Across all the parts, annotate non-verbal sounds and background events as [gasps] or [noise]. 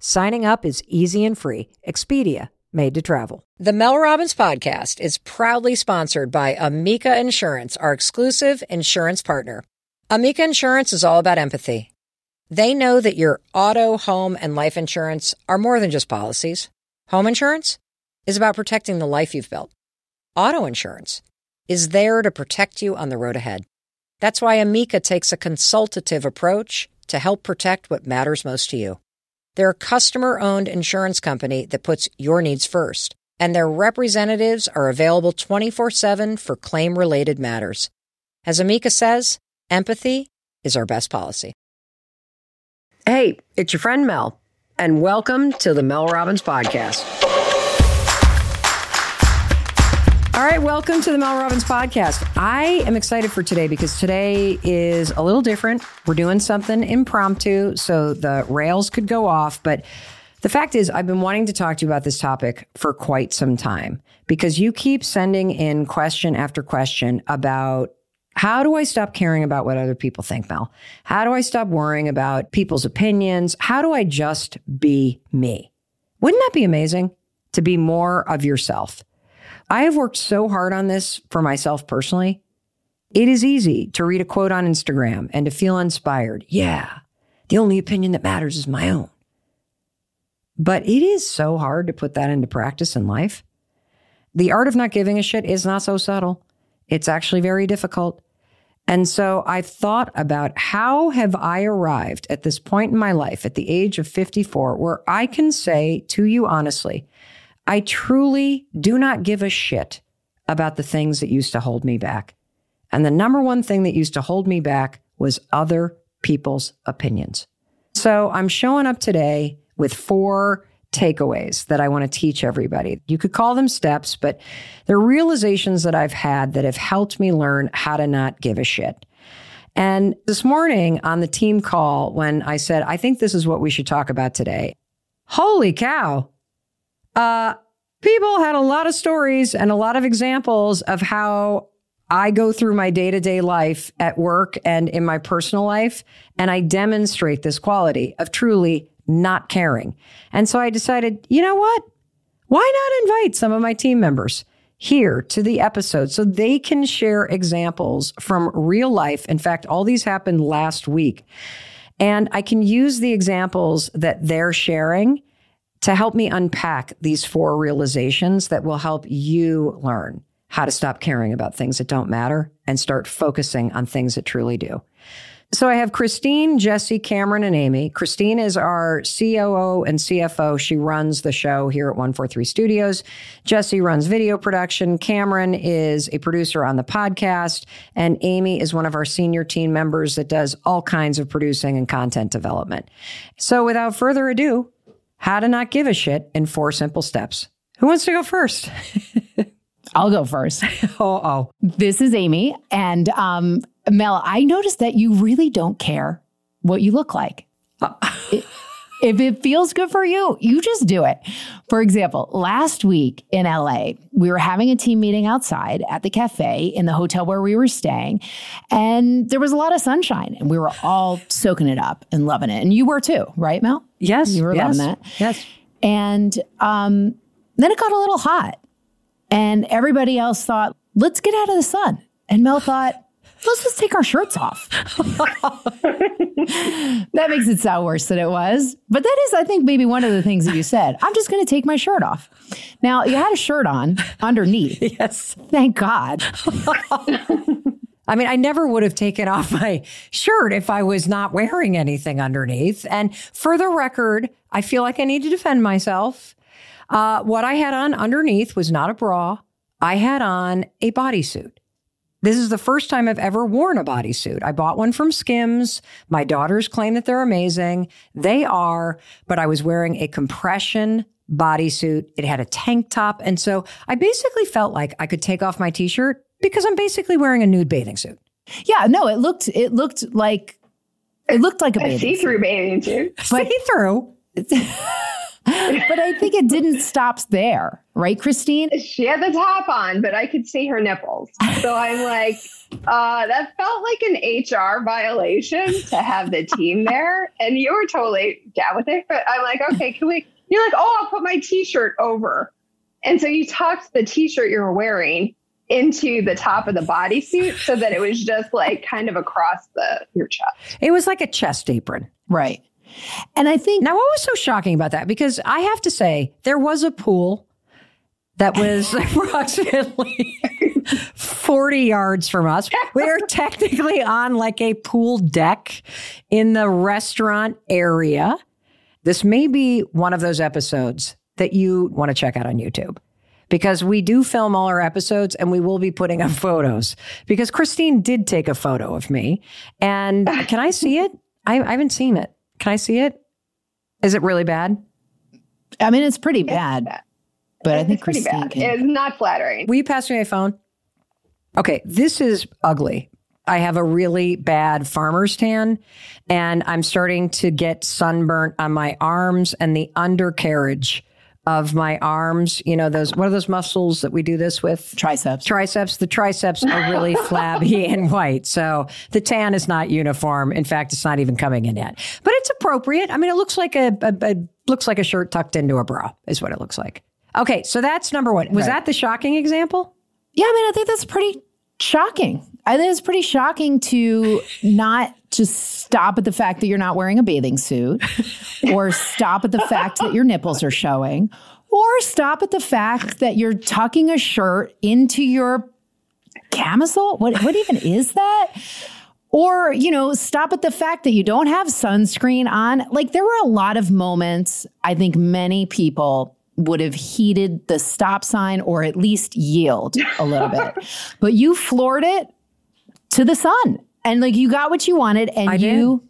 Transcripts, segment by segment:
Signing up is easy and free. Expedia, made to travel. The Mel Robbins podcast is proudly sponsored by Amica Insurance, our exclusive insurance partner. Amica Insurance is all about empathy. They know that your auto, home, and life insurance are more than just policies. Home insurance is about protecting the life you've built. Auto insurance is there to protect you on the road ahead. That's why Amica takes a consultative approach to help protect what matters most to you. They're a customer owned insurance company that puts your needs first, and their representatives are available 24 7 for claim related matters. As Amica says, empathy is our best policy. Hey, it's your friend Mel, and welcome to the Mel Robbins Podcast. All right, welcome to the Mel Robbins podcast. I am excited for today because today is a little different. We're doing something impromptu, so the rails could go off. But the fact is, I've been wanting to talk to you about this topic for quite some time because you keep sending in question after question about how do I stop caring about what other people think, Mel? How do I stop worrying about people's opinions? How do I just be me? Wouldn't that be amazing to be more of yourself? I have worked so hard on this for myself personally. It is easy to read a quote on Instagram and to feel inspired. Yeah, the only opinion that matters is my own. But it is so hard to put that into practice in life. The art of not giving a shit is not so subtle. It's actually very difficult. And so I've thought about how have I arrived at this point in my life at the age of 54 where I can say to you honestly, I truly do not give a shit about the things that used to hold me back. And the number one thing that used to hold me back was other people's opinions. So I'm showing up today with four takeaways that I want to teach everybody. You could call them steps, but they're realizations that I've had that have helped me learn how to not give a shit. And this morning on the team call, when I said, I think this is what we should talk about today, holy cow, uh, people had a lot of stories and a lot of examples of how I go through my day to day life at work and in my personal life, and I demonstrate this quality of truly not caring. And so I decided, you know what? Why not invite some of my team members here to the episode so they can share examples from real life? In fact, all these happened last week. And I can use the examples that they're sharing to help me unpack these four realizations that will help you learn how to stop caring about things that don't matter and start focusing on things that truly do. So I have Christine, Jesse, Cameron, and Amy. Christine is our COO and CFO. She runs the show here at 143 Studios. Jesse runs video production. Cameron is a producer on the podcast. And Amy is one of our senior team members that does all kinds of producing and content development. So without further ado, how to not give a shit in four simple steps. Who wants to go first? [laughs] I'll go first. [laughs] oh, oh. This is Amy. And um, Mel, I noticed that you really don't care what you look like. [laughs] if it feels good for you, you just do it. For example, last week in LA, we were having a team meeting outside at the cafe in the hotel where we were staying, and there was a lot of sunshine, and we were all soaking it up and loving it. And you were too, right, Mel? Yes. You were yes, loving that. Yes. And um, then it got a little hot, and everybody else thought, let's get out of the sun. And Mel thought, let's just take our shirts off. [laughs] that makes it sound worse than it was. But that is, I think, maybe one of the things that you said. I'm just going to take my shirt off. Now, you had a shirt on underneath. [laughs] yes. Thank God. [laughs] I mean, I never would have taken [laughs] off my shirt if I was not wearing anything underneath. And for the record, I feel like I need to defend myself. Uh, what I had on underneath was not a bra. I had on a bodysuit. This is the first time I've ever worn a bodysuit. I bought one from Skims. My daughters claim that they're amazing. They are, but I was wearing a compression bodysuit. It had a tank top. And so I basically felt like I could take off my t shirt because I'm basically wearing a nude bathing suit. Yeah, no, it looked it looked like it looked like a, a see-through bathing suit. [laughs] But, see-through. but I think it didn't stop there, right, Christine? She had the top on, but I could see her nipples. So I'm like, uh, that felt like an HR violation to have the team there. And you were totally down with it. But I'm like, okay, can we? You're like, oh, I'll put my t shirt over. And so you tucked the t shirt you were wearing into the top of the bodysuit so that it was just like kind of across the your chest. It was like a chest apron. Right. And I think now, what was so shocking about that? Because I have to say, there was a pool that was [laughs] approximately 40 yards from us. We are technically on like a pool deck in the restaurant area. This may be one of those episodes that you want to check out on YouTube because we do film all our episodes and we will be putting up [laughs] photos because Christine did take a photo of me. And [laughs] can I see it? I, I haven't seen it. Can I see it? Is it really bad? I mean, it's pretty bad, but it's I think Christine can. It's not flattering. Will you pass me my phone? Okay, this is ugly. I have a really bad farmer's tan and I'm starting to get sunburnt on my arms and the undercarriage of my arms. You know, those, what are those muscles that we do this with? Triceps. Triceps. The triceps are really [laughs] flabby and white. So the tan is not uniform. In fact, it's not even coming in yet, but it's appropriate. I mean, it looks like a, a, a looks like a shirt tucked into a bra is what it looks like. Okay. So that's number one. Was right. that the shocking example? Yeah. I mean, I think that's pretty shocking. I think it's pretty shocking to not just stop at the fact that you're not wearing a bathing suit [laughs] or stop at the fact that your nipples are showing or stop at the fact that you're tucking a shirt into your camisole. What, what even is that? Or, you know, stop at the fact that you don't have sunscreen on. Like, there were a lot of moments, I think many people would have heeded the stop sign or at least yield a little bit. [laughs] But you floored it to the sun. And like you got what you wanted and I you did.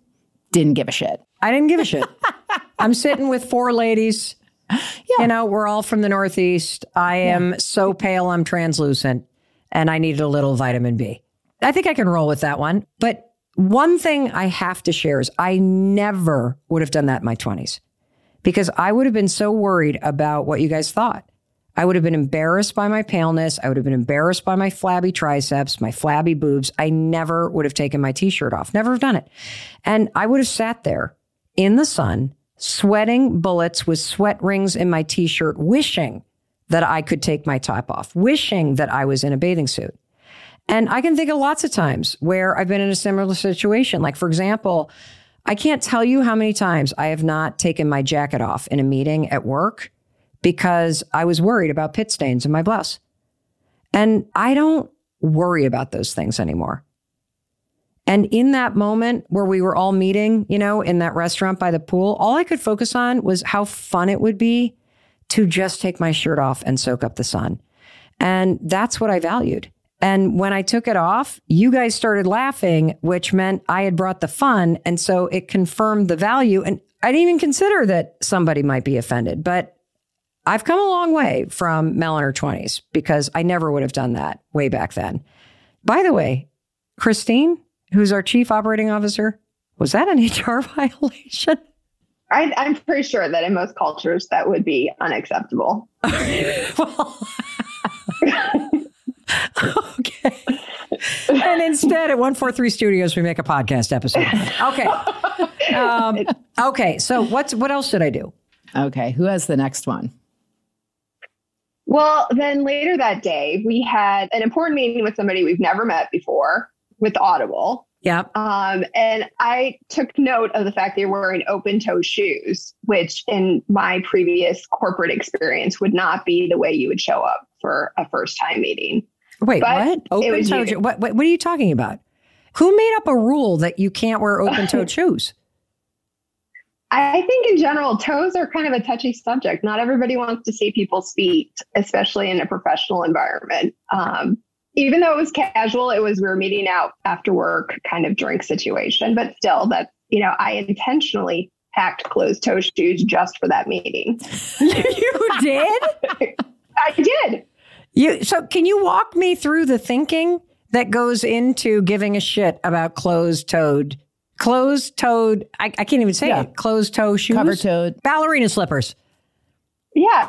didn't give a shit. I didn't give a shit. [laughs] I'm sitting with four ladies. Yeah. You know, we're all from the Northeast. I am yeah. so pale, I'm translucent, and I needed a little vitamin B. I think I can roll with that one. But one thing I have to share is I never would have done that in my 20s because I would have been so worried about what you guys thought. I would have been embarrassed by my paleness. I would have been embarrassed by my flabby triceps, my flabby boobs. I never would have taken my t shirt off, never have done it. And I would have sat there in the sun, sweating bullets with sweat rings in my t shirt, wishing that I could take my top off, wishing that I was in a bathing suit. And I can think of lots of times where I've been in a similar situation. Like, for example, I can't tell you how many times I have not taken my jacket off in a meeting at work because I was worried about pit stains in my blouse. And I don't worry about those things anymore. And in that moment where we were all meeting, you know, in that restaurant by the pool, all I could focus on was how fun it would be to just take my shirt off and soak up the sun. And that's what I valued. And when I took it off, you guys started laughing, which meant I had brought the fun. And so it confirmed the value. And I didn't even consider that somebody might be offended, but I've come a long way from Mel in her 20s because I never would have done that way back then. By the way, Christine, who's our chief operating officer, was that an [laughs] HR violation? I, am pretty sure that in most cultures that would be unacceptable. well, [laughs] okay. And instead, at 143 Studios, we make a podcast episode. Okay. [laughs] Um, okay. So, what's what else should I do? Okay. Who has the next one? Well, then later that day, we had an important meeting with somebody we've never met before with Audible. Yeah. Um, and I took note of the fact they were wearing open toe shoes, which in my previous corporate experience would not be the way you would show up for a first time meeting. Wait, but what? Open toe? What, what, what are you talking about? Who made up a rule that you can't wear open toed [laughs] shoes? I think in general, toes are kind of a touchy subject. Not everybody wants to see people's feet, especially in a professional environment. Um, even though it was casual, it was we were meeting out after work kind of drink situation, but still that, you know, I intentionally packed closed toe shoes just for that meeting. [laughs] [laughs] you did? I did. You so can you walk me through the thinking that goes into giving a shit about closed toed closed toed I, I can't even say Yeah. it. Closed toe shoes. Cover toed. Ballerina slippers. Yeah.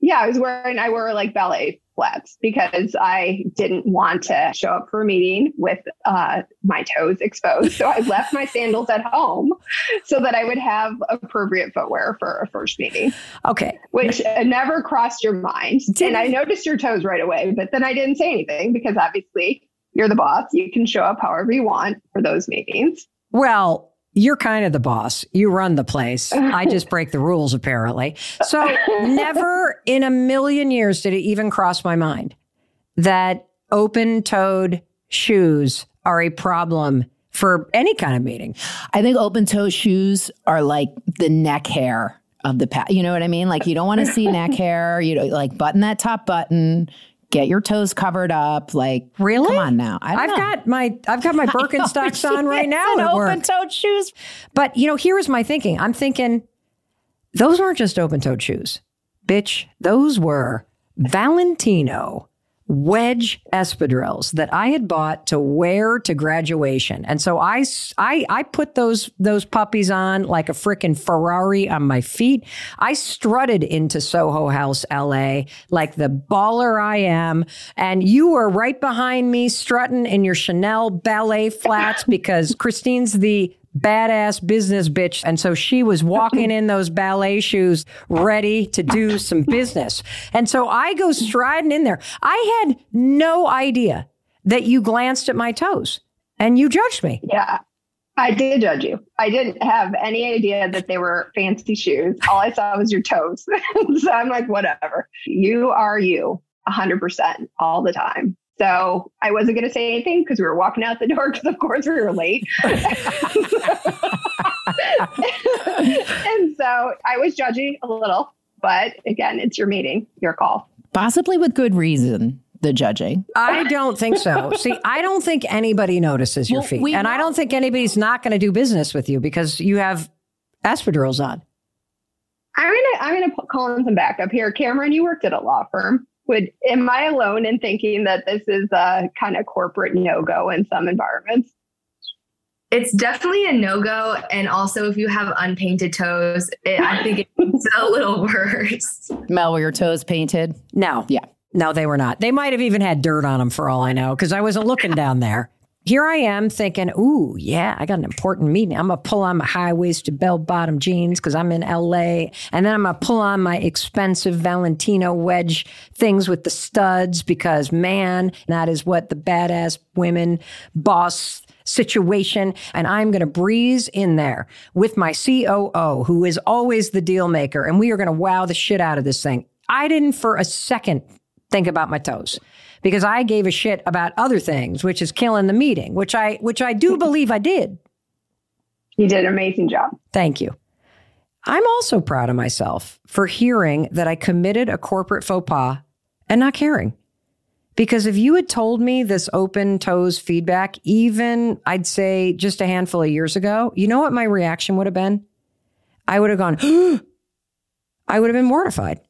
Yeah. I was wearing, I wore like ballet flats because I didn't want to show up for a meeting with uh, my toes exposed. So I left my sandals at home so that I would have appropriate footwear for a first meeting, Okay. which never crossed your mind. Didn't- And I noticed your toes right away, but then I didn't say anything because obviously you're the boss. You can show up however you want for those meetings. Well, you're kind of the boss. You run the place. I [laughs] just break the rules, apparently. So, never in a million years did it even cross my mind that open toed shoes are a problem for any kind of meeting. I think open toe shoes are like the neck hair of the pat. You know what I mean? Like you don't want to see neck [laughs] hair. You know, like button that top button, get your toes covered up. Like Really? Come on now. I don't I've know. got my I've got my [laughs] Birkenstocks on right now and open toed shoes. But you know, here's my thinking. I'm thinking those weren't just open-toed shoes. Bitch, those were Valentino wedge espadrilles that I had bought to wear to graduation. And so I I put those those puppies on like a frickin' Ferrari on my feet. I strutted into Soho House LA like the baller I am and you were right behind me strutting in your Chanel ballet flats [laughs] because Christine's the badass business bitch. And so she was walking in those ballet shoes ready to do some business. And so I go striding in there. I had no idea that you glanced at my toes and you judged me. Yeah. I did judge you. I didn't have any idea that they were fancy shoes. All I saw was your toes. [laughs] so I'm like, whatever. You are you 100% all the time. So I wasn't going to say anything because we were walking out the door because, of course, we were late. [laughs] and so I was judging a little. But again, it's your meeting, your call. Possibly with good reason, the judging. I don't think so. See, I don't think anybody notices your Well, feet. we And I don't think anybody's not going to do business with you because you have espadrilles on. I'm gonna I'm gonna call in some backup here. Cameron, you worked at a law firm. Would am I alone in thinking that this is a kind of corporate no go in some environments? It's definitely a no go. And also, if you have unpainted toes, it, I think it's [laughs] a little worse. Mel, were your toes painted? No. Yeah. No, they were not. They might have even had dirt on them for all I know because I wasn't looking down there. Here I am thinking, ooh, yeah, I got an important meeting. I'm going to pull on my high waisted bell bottom jeans because I'm in LA. And then I'm going to pull on my expensive Valentino wedge things with the studs because, man, that is what the badass women boss situation. And I'm going to breeze in there with my COO, who is always the deal maker. And we are going to wow the shit out of this thing. I didn't for a second think about my toes because I gave a shit about other things, which is killing the meeting, which I which I do believe I did. You did an amazing job. Thank you. I'm also proud of myself for hearing that I committed a corporate faux pas and not caring. Because if you had told me this open toes feedback, even I'd say just a handful of years ago, you know what my reaction would have been? I would have gone, [gasps] I would have been mortified.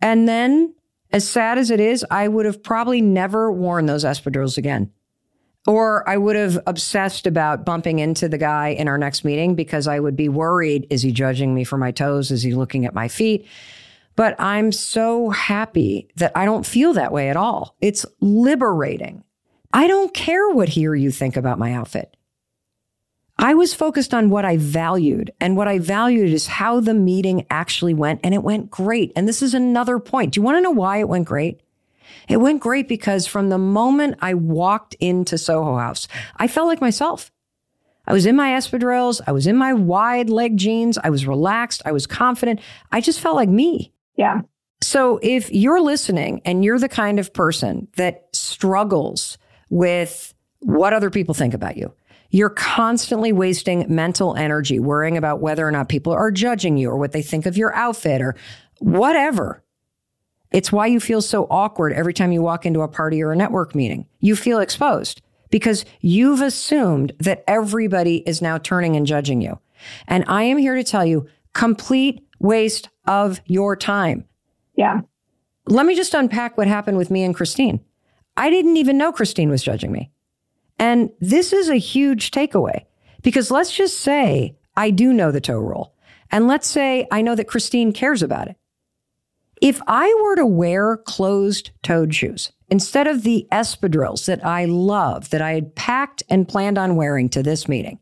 And then, as sad as it is, I would have probably never worn those espadrilles again. Or I would have obsessed about bumping into the guy in our next meeting because I would be worried is he judging me for my toes? Is he looking at my feet? But I'm so happy that I don't feel that way at all. It's liberating. I don't care what he or you think about my outfit. I was focused on what I valued, and what I valued is how the meeting actually went, and it went great. And this is another point. Do you want to know why it went great? It went great because from the moment I walked into Soho House, I felt like myself. I was in my espadrilles. I was in my wide leg jeans. I was relaxed. I was confident. I just felt like me. Yeah. So if you're listening and you're the kind of person that struggles with what other people think about you, you're constantly wasting mental energy worrying about whether or not people are judging you or what they think of your outfit or whatever. It's why you feel so awkward every time you walk into a party or a network meeting. You feel exposed because you've assumed that everybody is now turning and judging you. And I am here to tell you complete waste of your time. Yeah. Let me just unpack what happened with me and Christine. I didn't even know Christine was judging me. And this is a huge takeaway because let's just say I do know the toe rule. And let's say I know that Christine cares about it. If I were to wear closed toed shoes instead of the espadrilles that I love, that I had packed and planned on wearing to this meeting,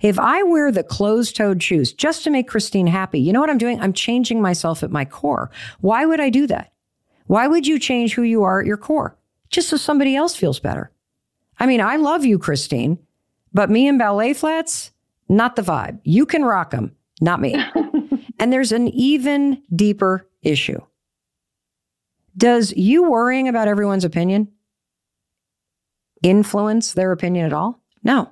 if I wear the closed toed shoes just to make Christine happy, you know what I'm doing? I'm changing myself at my core. Why would I do that? Why would you change who you are at your core? Just so somebody else feels better. I mean, I love you, Christine, but me and ballet flats, not the vibe. You can rock them, not me. [laughs] and there's an even deeper issue. Does you worrying about everyone's opinion influence their opinion at all? No.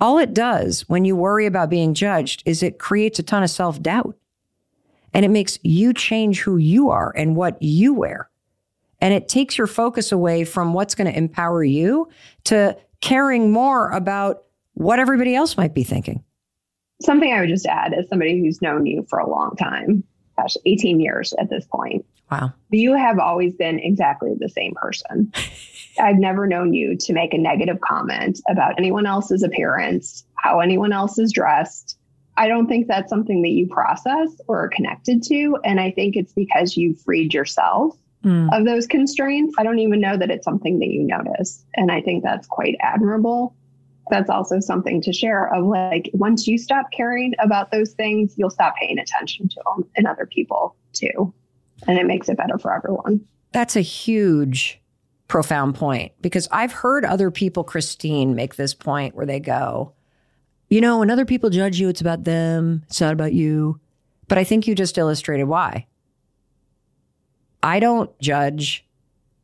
All it does when you worry about being judged is it creates a ton of self doubt and it makes you change who you are and what you wear. And it takes your focus away from what's going to empower you to caring more about what everybody else might be thinking. Something I would just add as somebody who's known you for a long time, gosh, 18 years at this point. Wow. You have always been exactly the same person. [laughs] I've never known you to make a negative comment about anyone else's appearance, how anyone else is dressed. I don't think that's something that you process or are connected to. And I think it's because you freed yourself mm. of those constraints. I don't even know that it's something that you notice. And I think that's quite admirable. That's also something to share of like, once you stop caring about those things, you'll stop paying attention to them and other people too and it makes it better for everyone. That's a huge, profound point because I've heard other people, Christine, make this point where they go, you know, when other people judge you, it's about them, it's not about you. But I think you just illustrated why. I don't judge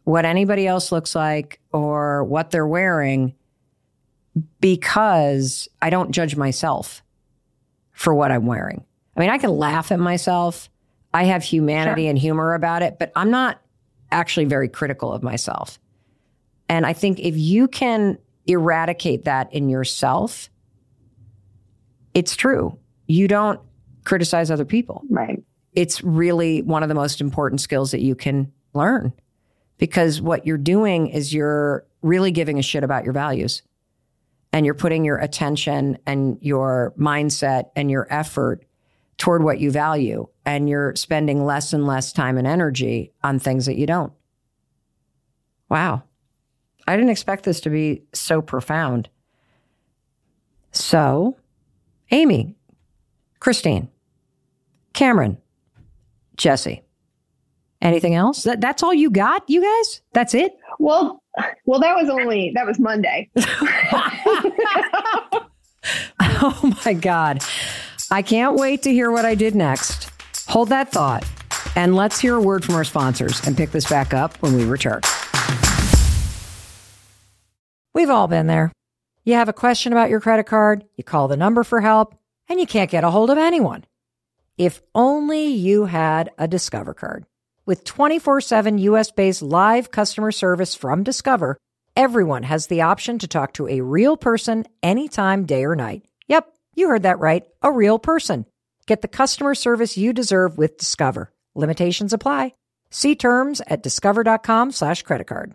what anybody else looks like or what they're wearing because I don't judge myself for what I'm wearing. I mean, I can laugh at myself I have humanity sure. and humor about it, but I'm not actually very critical of myself. And I think if you can eradicate that in yourself, it's true. You don't criticize other people. Right. It's really one of the most important skills that you can learn because what you're doing is you're really giving a shit about your values and you're putting your attention and your mindset and your effort toward what you value and you're spending less and less time and energy on things that you don't. Wow. I didn't expect this to be so profound. So, Amy, Christine, Cameron, Jesse. Anything else? That, that's all you got, you guys? That's it? Well, well, that was only that was Monday. [laughs] [laughs] oh my God. I can't wait to hear what I did next. Hold that thought, and let's hear a word from our sponsors and pick this back up when we return. We've all been there. You have a question about your credit card, you call the number for help, and you can't get a hold of anyone. If only you had a Discover card. With 24 7 US based live customer service from Discover, everyone has the option to talk to a real person anytime, day or night. Yep you heard that right. A real person. Get the customer service you deserve with Discover. Limitations apply. See terms at discover.com slash credit card.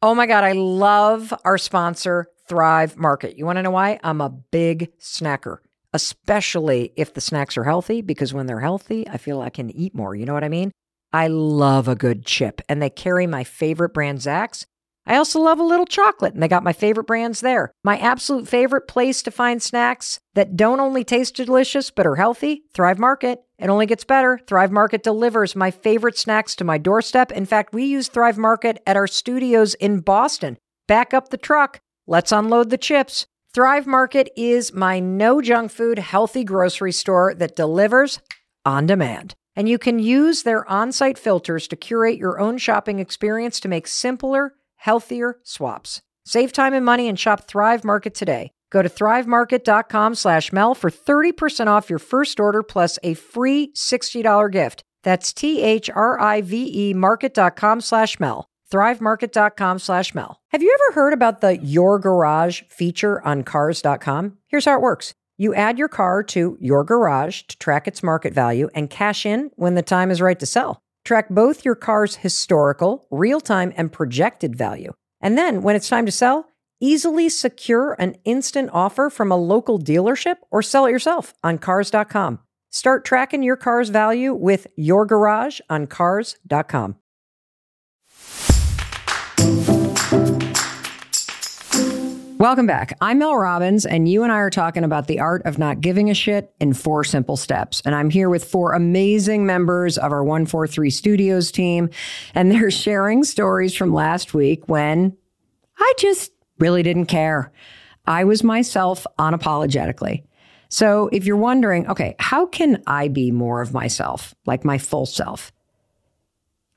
Oh my God, I love our sponsor, Thrive Market. You want to know why? I'm a big snacker, especially if the snacks are healthy, because when they're healthy, I feel I can eat more. You know what I mean? I love a good chip, and they carry my favorite brand, Zax. I also love a little chocolate, and they got my favorite brands there. My absolute favorite place to find snacks that don't only taste delicious but are healthy Thrive Market. It only gets better. Thrive Market delivers my favorite snacks to my doorstep. In fact, we use Thrive Market at our studios in Boston. Back up the truck. Let's unload the chips. Thrive Market is my no junk food, healthy grocery store that delivers on demand. And you can use their on site filters to curate your own shopping experience to make simpler healthier swaps. Save time and money and shop Thrive Market today. Go to thrivemarket.com slash Mel for 30% off your first order plus a free $60 gift. That's T-H-R-I-V-E market.com slash Mel. Thrivemarket.com slash Mel. Have you ever heard about the Your Garage feature on cars.com? Here's how it works. You add your car to your garage to track its market value and cash in when the time is right to sell. Track both your car's historical, real time, and projected value. And then when it's time to sell, easily secure an instant offer from a local dealership or sell it yourself on cars.com. Start tracking your car's value with your garage on cars.com. Welcome back. I'm Mel Robbins, and you and I are talking about the art of not giving a shit in four simple steps. And I'm here with four amazing members of our 143 Studios team, and they're [laughs] sharing stories from last week when I just really didn't care. I was myself unapologetically. So if you're wondering, okay, how can I be more of myself, like my full self?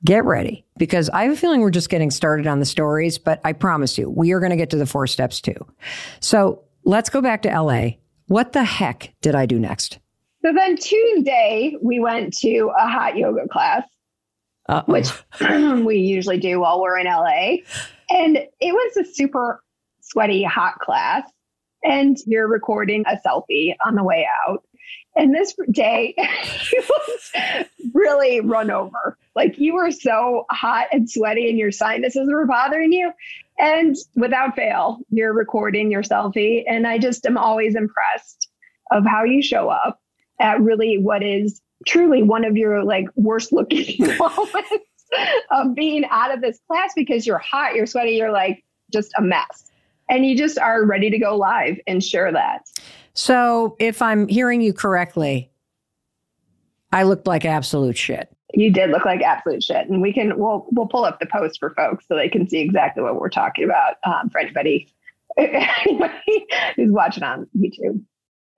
Get ready because I have a feeling we're just getting started on the stories, but I promise you, we are going to get to the four steps too. So let's go back to LA. What the heck did I do next? So then Tuesday, we went to a hot yoga class, Uh-oh. which [clears throat] we usually do while we're in LA. And it was a super sweaty, hot class. And you're recording a selfie on the way out. And this day, [laughs] he was really run over. Like you were so hot and sweaty, and your sinuses were bothering you. And without fail, you're recording your selfie. And I just am always impressed of how you show up at really what is truly one of your like worst looking [laughs] moments of being out of this class because you're hot, you're sweaty, you're like just a mess. And you just are ready to go live and share that. So, if I'm hearing you correctly, I looked like absolute shit. You did look like absolute shit, and we can we'll we'll pull up the post for folks so they can see exactly what we're talking about um, for anybody [laughs] anybody who's watching on YouTube.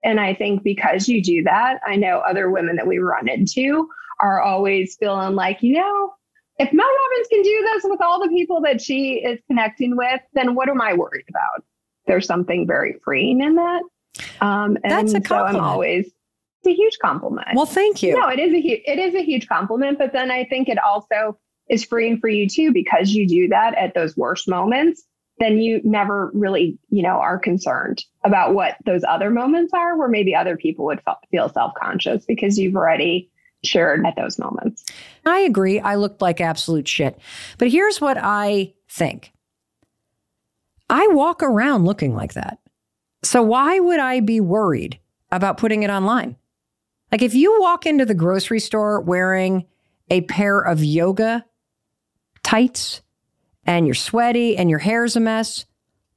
And I think because you do that, I know other women that we run into are always feeling like, you know, if Mel Robbins can do this with all the people that she is connecting with, then what am I worried about? There's something very freeing in that. Um, and That's a compliment. so I'm always it's a huge compliment. Well, thank you. No, it is a huge it is a huge compliment, but then I think it also is freeing for you too because you do that at those worst moments. Then you never really, you know, are concerned about what those other moments are, where maybe other people would feel self conscious because you've already shared at those moments. I agree. I looked like absolute shit. But here's what I think I walk around looking like that. So why would I be worried about putting it online? Like if you walk into the grocery store wearing a pair of yoga tights and you're sweaty and your hair's a mess,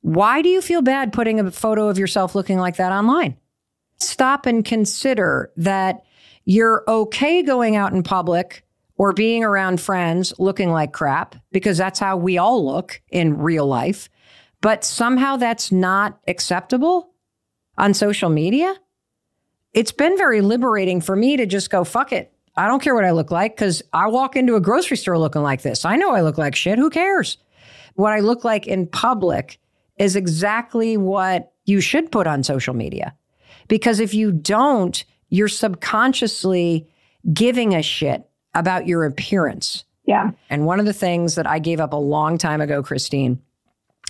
why do you feel bad putting a photo of yourself looking like that online? Stop and consider that you're okay going out in public or being around friends looking like crap because that's how we all look in real life but somehow that's not acceptable on social media. It's been very liberating for me to just go, fuck it. I don't care what I look like because I walk into a grocery store looking like this. I know I look like shit. Who cares? What I look like in public is exactly what you should put on social media. Because if you don't, you're subconsciously giving a shit about your appearance. Yeah. And one of the things that I gave up a long time ago, Christine,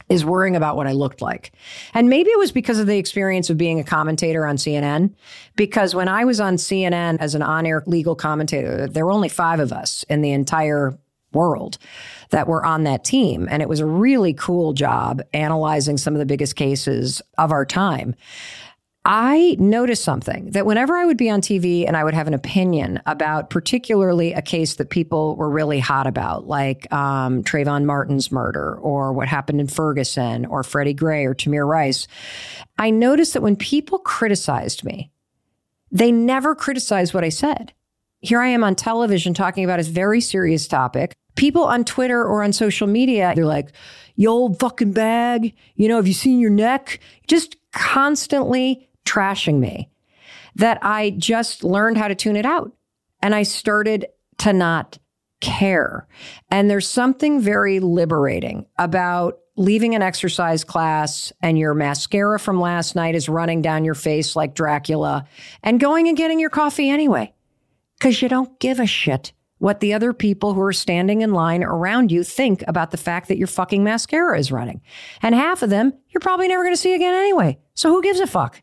is worrying about what I looked like. And maybe it was because of the experience of being a commentator on CNN. Because when I was on CNN as an on air legal commentator, there were only five of us in the entire world that were on that team. And it was a really cool job analyzing some of the biggest cases of our time. I noticed something that whenever I would be on TV and I would have an opinion about particularly a case that people were really hot about, like um, Trayvon Martin's murder or what happened in Ferguson or Freddie Gray or Tamir Rice, I noticed that when people criticized me, they never criticized what I said. Here I am on television talking about a very serious topic. People on Twitter or on social media, they're like, you old fucking bag. You know, have you seen your neck? Just constantly trashing me that I just learned how to tune it out. And I started to not care. And there's something very liberating about leaving an exercise class and your mascara from last night is running down your face like Dracula and going and getting your coffee anyway. because you don't give a shit what the other people who are standing in line around you think about the fact that your fucking mascara is running. And half of them you're probably never going to see again anyway. So who gives a fuck?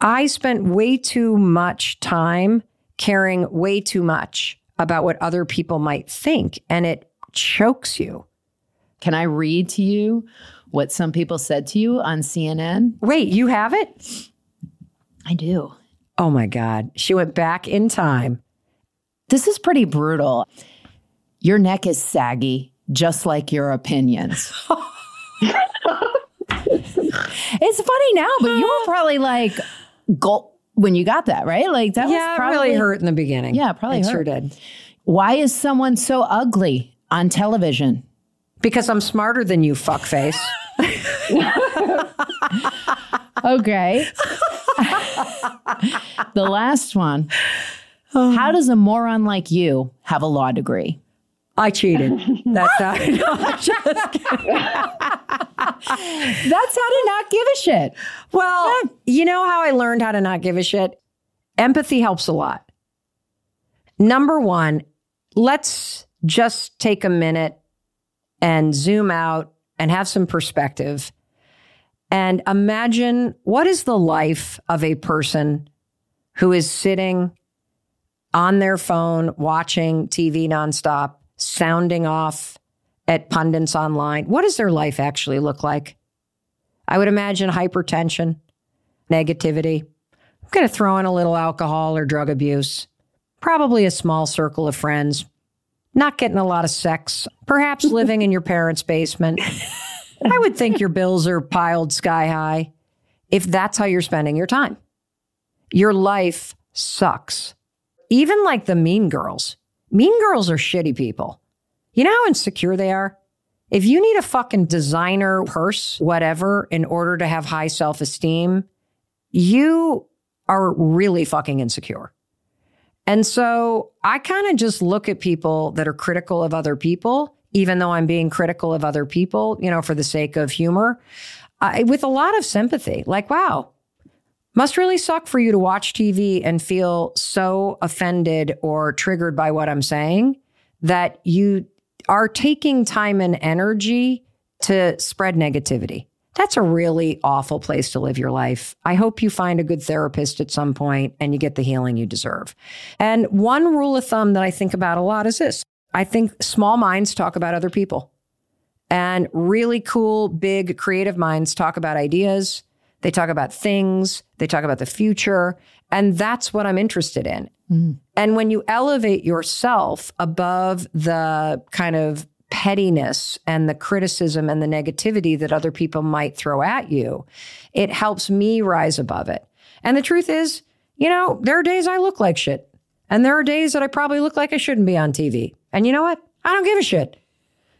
I spent way too much time caring way too much about what other people might think, and it chokes you. Can I read to you what some people said to you on CNN? Wait, you have it? I do. Oh my God. She went back in time. This is pretty brutal. Your neck is saggy, just like your opinions. [laughs] it's funny now, but you were [laughs] probably like, gulp when you got that, right? Like that yeah, was probably really hurt in the beginning. Yeah, probably it hurt. sure did. Why is someone so ugly on television? Because I'm smarter than you, fuckface. [laughs] Okay. [laughs] the last one. Oh. How does a moron like you have a law degree? I cheated. [laughs] That's how. [laughs] That's how to not give a shit. Well, you know how I learned how to not give a shit? Empathy helps a lot. Number one, let's just take a minute and zoom out and have some perspective and imagine what is the life of a person who is sitting on their phone watching TV nonstop, sounding off at pundits online. What does their life actually look like? I would imagine hypertension, negativity. I'm going to throw in a little alcohol or drug abuse, probably a small circle of friends, not getting a lot of sex, perhaps [laughs] living in your parents' basement. I would think your bills are piled sky high if that's how you're spending your time. Your life sucks. Even like the mean girls. Mean girls are shitty people. You know how insecure they are? If you need a fucking designer purse, whatever, in order to have high self esteem, you are really fucking insecure. And so I kind of just look at people that are critical of other people, even though I'm being critical of other people, you know, for the sake of humor, I, with a lot of sympathy. Like, wow, must really suck for you to watch TV and feel so offended or triggered by what I'm saying that you are taking time and energy to spread negativity. That's a really awful place to live your life. I hope you find a good therapist at some point and you get the healing you deserve. And one rule of thumb that I think about a lot is this I think small minds talk about other people, and really cool, big, creative minds talk about ideas. They talk about things, they talk about the future. And that's what I'm interested in. Mm-hmm. And when you elevate yourself above the kind of pettiness and the criticism and the negativity that other people might throw at you, it helps me rise above it. And the truth is, you know, there are days I look like shit. And there are days that I probably look like I shouldn't be on TV. And you know what? I don't give a shit.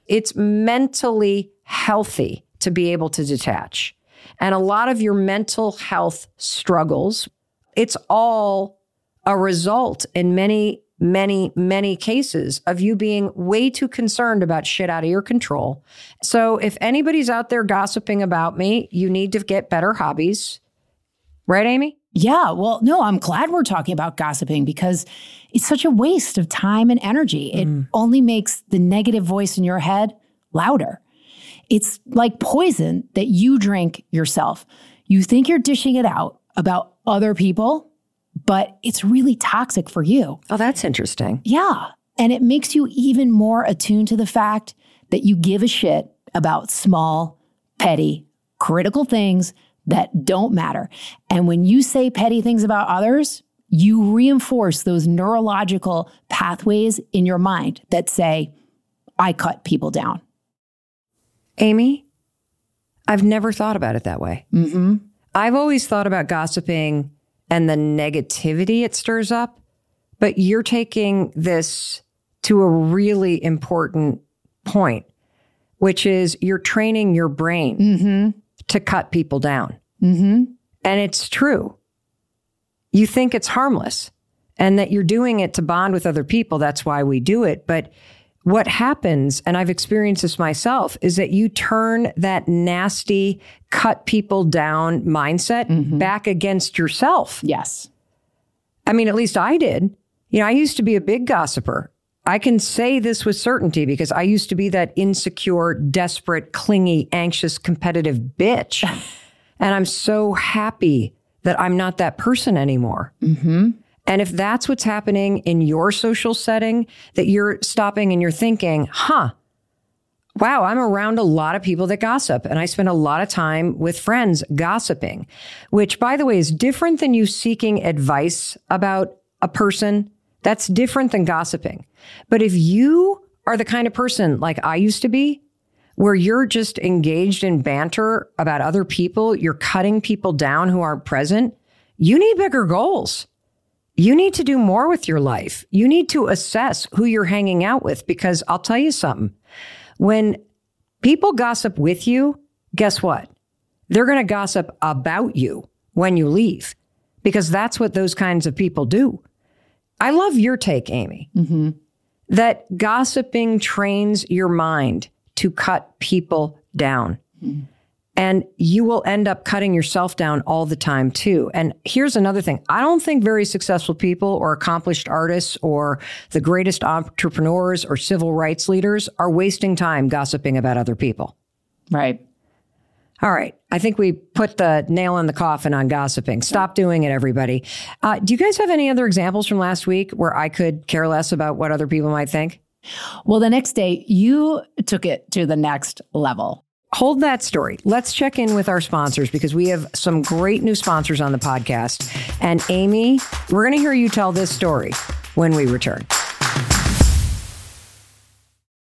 It's mentally healthy to be able to detach. And a lot of your mental health struggles, it's all a result in many, many, many cases of you being way too concerned about shit out of your control. So if anybody's out there gossiping about me, you need to get better hobbies. Right, Amy? Yeah, well, no, I'm glad we're talking about gossiping because it's such a waste of time and energy. It mm. only makes the negative voice in your head louder. It's like poison that you drink yourself. You think you're dishing it out about other people, but it's really toxic for you. Oh, that's interesting. Yeah. And it makes you even more attuned to the fact that you give a shit about small, petty, critical things that don't matter. And when you say petty things about others, you reinforce those neurological pathways in your mind that say, I cut people down. Amy, I've never thought about it that way. Mm-hmm. I've always thought about gossiping and the negativity it stirs up, but you're taking this to a really important point, which is you're training your brain Mm-hmm. to cut people down. Mm-hmm. And it's true. You think it's harmless and that you're doing it to bond with other people. That's why we do it. But what happens, and I've experienced this myself, is that you turn that nasty, cut people down mindset back against yourself. Yes. I mean, at least I did. You know, I used to be a big gossiper. I can say this with certainty because I used to be that insecure, desperate, clingy, anxious, competitive bitch. [laughs] and I'm so happy that I'm not that person anymore. Mm-hmm. And if that's what's happening in your social setting, that you're stopping and you're thinking, huh, wow, I'm around a lot of people that gossip. And I spend a lot of time with friends gossiping, which, by the way, is different than you seeking advice about a person. That's different than gossiping. But if you are the kind of person like I used to be, where you're just engaged in banter about other people, you're cutting people down who aren't present, you need bigger goals. You need to do more with your life. You need to assess who you're hanging out with because I'll tell you something. When people gossip with you, guess what? They're going to gossip about you when you leave because that's what those kinds of people do. I love your take, Amy, Mm-hmm. that gossiping trains your mind to cut people down. And you will end up cutting yourself down all the time, too. And here's another thing I don't think very successful people or accomplished artists or the greatest entrepreneurs or civil rights leaders are wasting time gossiping about other people. Right. All right. I think we put the nail in the coffin on gossiping. Stop doing it, everybody. Uh, do you guys have any other examples from last week where I could care less about what other people might think? Well, the next day, you took it to the next level. Hold that story. Let's check in with our sponsors because we have some great new sponsors on the podcast. And Amy, we're going to hear you tell this story when we return.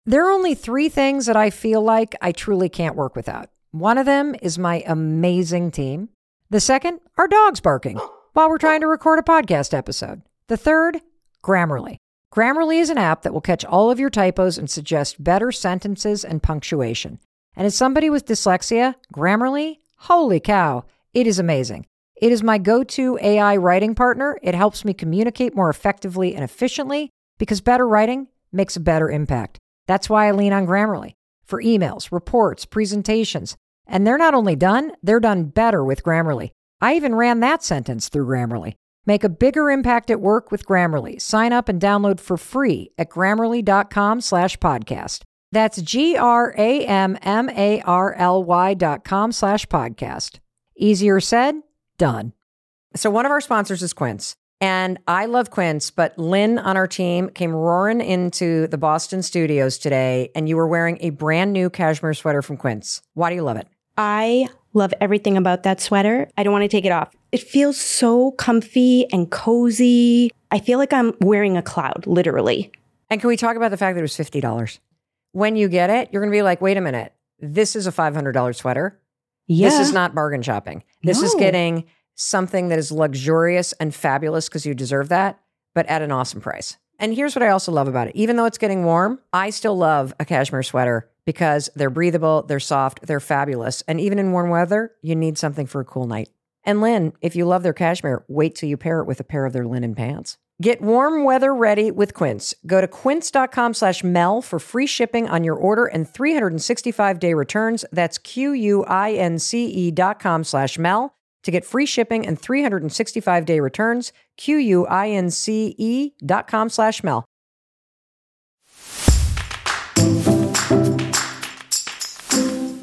There are only three things that I feel like I truly can't work without. One of them is my amazing team. The second, our dogs barking while we're trying to record a podcast episode. The third, Grammarly. Grammarly is an app that will catch all of your typos and suggest better sentences and punctuation. And as somebody with dyslexia, Grammarly, holy cow, it is amazing. It is my go to AI writing partner. It helps me communicate more effectively and efficiently because better writing makes a better impact. That's why I lean on Grammarly for emails, reports, presentations. And they're not only done, they're done better with Grammarly. I even ran that sentence through Grammarly. Make a bigger impact at work with Grammarly. Sign up and download for free at grammarly.com slash podcast. That's G R A M M A R L Y dot com slash podcast. Easier said, done. So one of our sponsors is Quince. And I love Quince, but Lynn on our team came roaring into the Boston studios today, and you were wearing a brand new cashmere sweater from Quince. Why do you love it? I love everything about that sweater. I don't want to take it off. It feels so comfy and cozy. I feel like I'm wearing a cloud, literally. And can we talk about the fact that it was $50? When you get it, you're going to be like, wait a minute, this is a $500 sweater. Yeah. This is not bargain shopping. This is getting something that is luxurious and fabulous because you deserve that, but at an awesome price. And here's what I also love about it. Even though it's getting warm, I still love a cashmere sweater because they're breathable, they're soft, they're fabulous. And even in warm weather, you need something for a cool night. And Lynn, if you love their cashmere, wait till you pair it with a pair of their linen pants. Get warm weather ready with Quince. Go to quince.com slash Mel for free shipping on your order and 365 day returns. That's Q-U-I-N-C-E dot com slash Mel to get free shipping and 365 day returns. Q-U-I-N-C-E dot com slash Mel.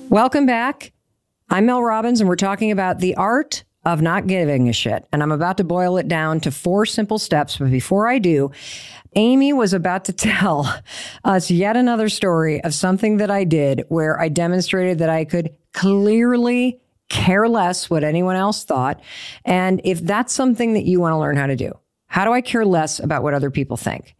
Welcome back. I'm Mel Robbins, and we're talking about the art of not giving a shit. And I'm about to boil it down to four simple steps. But before I do, Amy was about to [laughs] tell us yet another story of something that I did where I demonstrated that I could clearly care less what anyone else thought. And if that's something that you want to learn how to do, how do I care less about what other people think?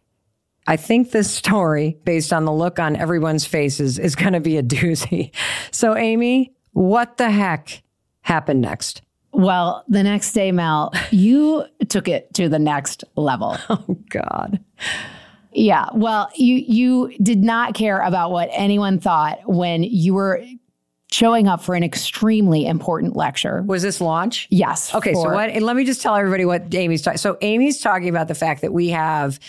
I think this story, based on the look on everyone's faces, is going to be a doozy. [laughs] So, Amy, what the heck happened next? Well, the next day, Mel, you took it to the next level. [laughs] Oh, God. Yeah. Well, you you did not care about what anyone thought when you were showing up for an extremely important lecture. Was this launch? Yes. Okay, so what? And let me just tell everybody what Amy's talking. So Amy's talking about the fact that we have